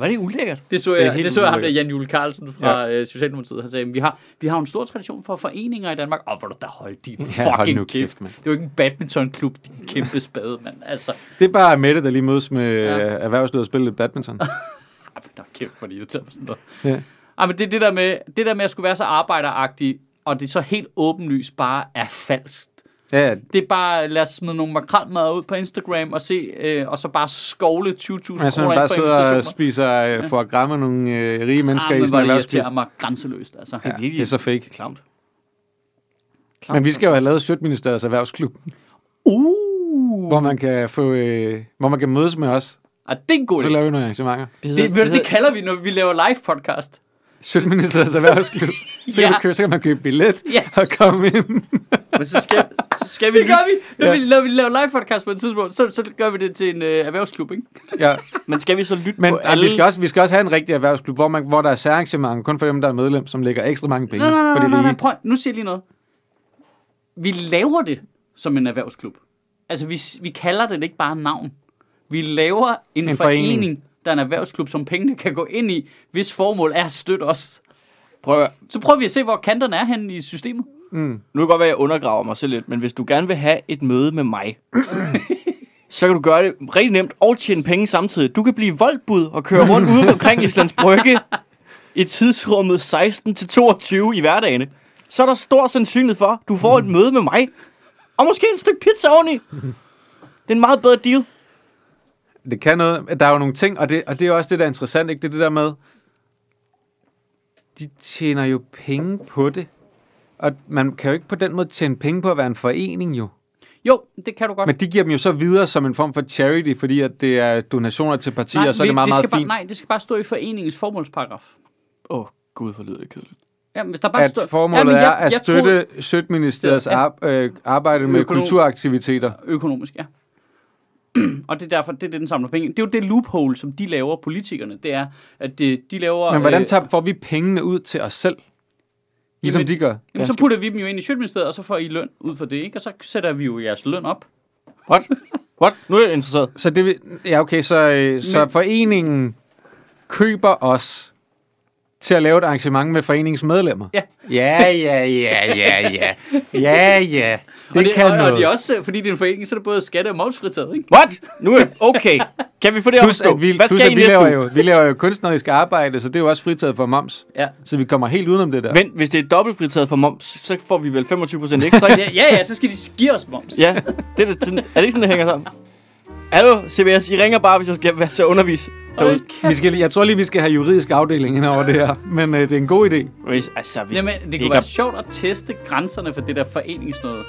var det ulækkert? Det så Det jeg, helt det så jeg ham der. Jan Jule Carlsen fra ja. Socialdemokratiet. Han sagde, vi har, vi har en stor tradition for foreninger i Danmark. Og hvor du da holdt din Ja, hold fucking nu kæft. kæft, mand. Det er jo ikke en badmintonklub, din kæmpe spade, mand. Altså, Det er bare Mette, der lige mødes med Ja. ja. erhvervslivet og spille lidt badminton. men nå, kæft, hvor de irriterer mig sådan noget. Ja. Ah, men det, er det, der med, det der med at skulle være så arbejderagtig, og det så helt åbenlyst bare er falsk. Ja. Det er bare, lad os smide nogle makrelmad ud på Instagram og se, øh, og så bare skovle 20.000 Altså, kroner man ind bare sidder og spiser øh, for at gramme nogle øh, rige mennesker ah, i sådan en det irriterer mig grænseløst, altså. Ja, det er så fake. Klamt. Men vi skal jo have lavet Sjøtministeriets erhvervsklub, Uh! hvor man kan få, øh, hvor man kan mødes med os. Ah, det er en god Så laver vi nogle arrangementer. Det, det, det, det kalder vi, når vi laver live podcast. Sjøtministeriets erhvervsklub. Så, Ja. kan købe, så kan man købe billet Ja. og komme ind. Men så skal, så skal vi Det gør vi. Når, Ja. vi, når vi laver live podcast på et tidspunkt, så, så gør vi det til en øh, erhvervsklub, ikke? ja. Men skal vi så lytte Men på alle? vi, skal også, vi skal også have en rigtig erhvervsklub, hvor, man, hvor der er særarrangementer kun for dem, der er medlem, som lægger ekstra mange penge Nej, nej, nej, for nej, nej, nej, prøv. Nu siger jeg lige noget. Vi laver det som en erhvervsklub. Altså, vi, vi kalder det ikke bare navn. Vi laver en, En en forening. forening, der er en erhvervsklub, som pengene kan gå ind i, hvis formål er at støtte os. Prøv at, Så prøver vi at se, hvor kanterne er henne i systemet. Mm. nu kan det godt være, at jeg undergraver mig selv lidt, men hvis du gerne vil have et møde med mig, så kan du gøre det rigtig nemt og tjene penge samtidig. Du kan blive voldbud og køre rundt ude omkring Islands Brygge i tidsrummet 16 til 22 i hverdagene. Så er der stor sandsynlighed for, at du får et møde med mig. Og måske et stykke pizza oveni. Det er en meget bedre deal. Det kan noget. Der er jo nogle ting, og det, og det er også det, der er interessant, ikke? Det er det der med, de tjener jo penge på det. Og man kan jo ikke på den måde tjene penge på at være en forening jo. Jo, det kan du godt. Men de giver dem jo så videre som en form for charity, fordi at det er donationer til partier, og så er det meget, det meget skal bare, fint. Nej, det skal bare stå i foreningens formålsparagraf. Åh, oh, gud, hvor lyder det kedeligt. Ja, hvis der bare At står... formålet Jamen, er jeg- at jeg støtte Sødministeriets Ja. ar- øh, arbejde med Økonom- kulturaktiviteter. Økonomisk, ja. og det er derfor, det er det, den samler penge. Det er jo det loophole, som de laver, politikerne. Det er, at de, de laver... Men hvordan øh, tager, får vi pengene ud til os selv? Ligesom Jamen, de gør. Jamen, så putter vi dem jo ind i Sjøtministeriet, og så får I løn ud for det, ikke? Og så sætter vi jo jeres løn op. What? What? Nu er jeg interesseret. Så det ja, okay, så, øh, så Men- foreningen køber os til at lave et arrangement med foreningens medlemmer. Ja. Ja, ja, ja, ja, ja. Ja, ja. Det, og det kan og, noget. og det er også, fordi det er en forening, så er det både skatte- og momsfritaget, ikke? What? Nu er Okay. Kan vi få det Plus, at vi, Hvad plus, skal at I vi laver, jo, vi laver jo kunstnerisk arbejde, så det er jo også fritaget for moms. Ja. Så vi kommer helt udenom det der. Vent, hvis det er dobbelt fritaget for moms, så får vi vel 25% ekstra, ikke? Ja, ja, ja, så skal de give os moms. Ja, det er, det, er det ikke sådan, det hænger sammen? Hallo, CBS, I ringer bare, hvis jeg skal være så undervis kæft. Vi skal, lige- jeg tror lige, vi skal have juridisk afdeling ind over det her, men øh, det er en god idé. Hvis, altså, hvis Jamen, det kunne være er- sjovt at teste grænserne for det der foreningsnøde.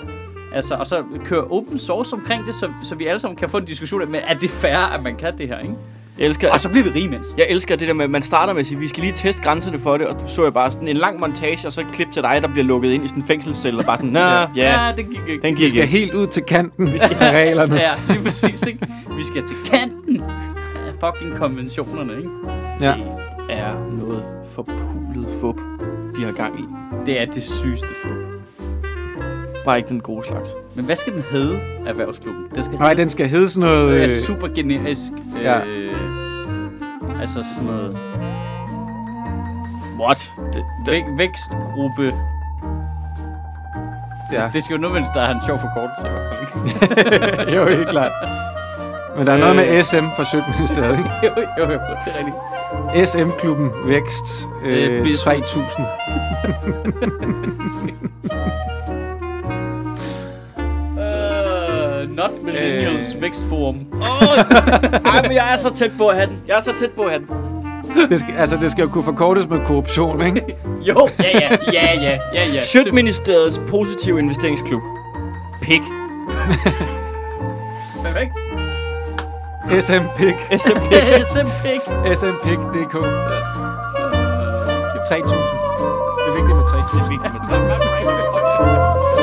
Altså, og så køre open source omkring det, så, så vi alle sammen kan få en diskussion med, er det fair, at man kan det her, ikke? Jeg elsker, Og så bliver vi rige mens. jeg elsker det der med, at man starter med at sige, vi skal lige teste grænserne for det, og du så jeg bare sådan en lang montage, og så et klip til dig, der bliver lukket ind i sådan en fængselscelle, og bare sådan, nå, ja, ja ja det gik ikke. den Vi gik skal ikke. helt ud til kanten af reglerne. Ja, lige præcis, ikke? Vi skal til kanten af fucking konventionerne, ikke? Ja. Det er noget forpulet fup, de har gang i. Det er det sygeste få. Bare ikke den gode slags. Men hvad skal den hedde, erhvervsklubben? Den skal Nej, den skal hedde sådan noget... Øh, super generisk. ja. Øh, altså sådan noget What? Det, det, væk, vækstgruppe. ja. Det skal jo noget, der er en sjov forkortelse i hvert fald, ikke? jo, helt klart. Men der er noget med SM for Sødministeriet, ikke? jo, jo, jo, det er rigtigt. SM-klubben Vækst Øh, øh, bis- 3000. not Millennials øh. Vækstforum. Ej, men jeg er så tæt på at have den. Jeg er så tæt på at have den. Det skal, altså, det skal jo kunne forkortes med korruption, ikke? Jo, ja, ja, ja, ja, ja, ja. Sjøtministeriets positive investeringsklub. Pik. Perfekt. SMPIC. SMP. SMP. SMPIC.dk. 3000. Vi fik det med 3000. Det er vigtigt med tre.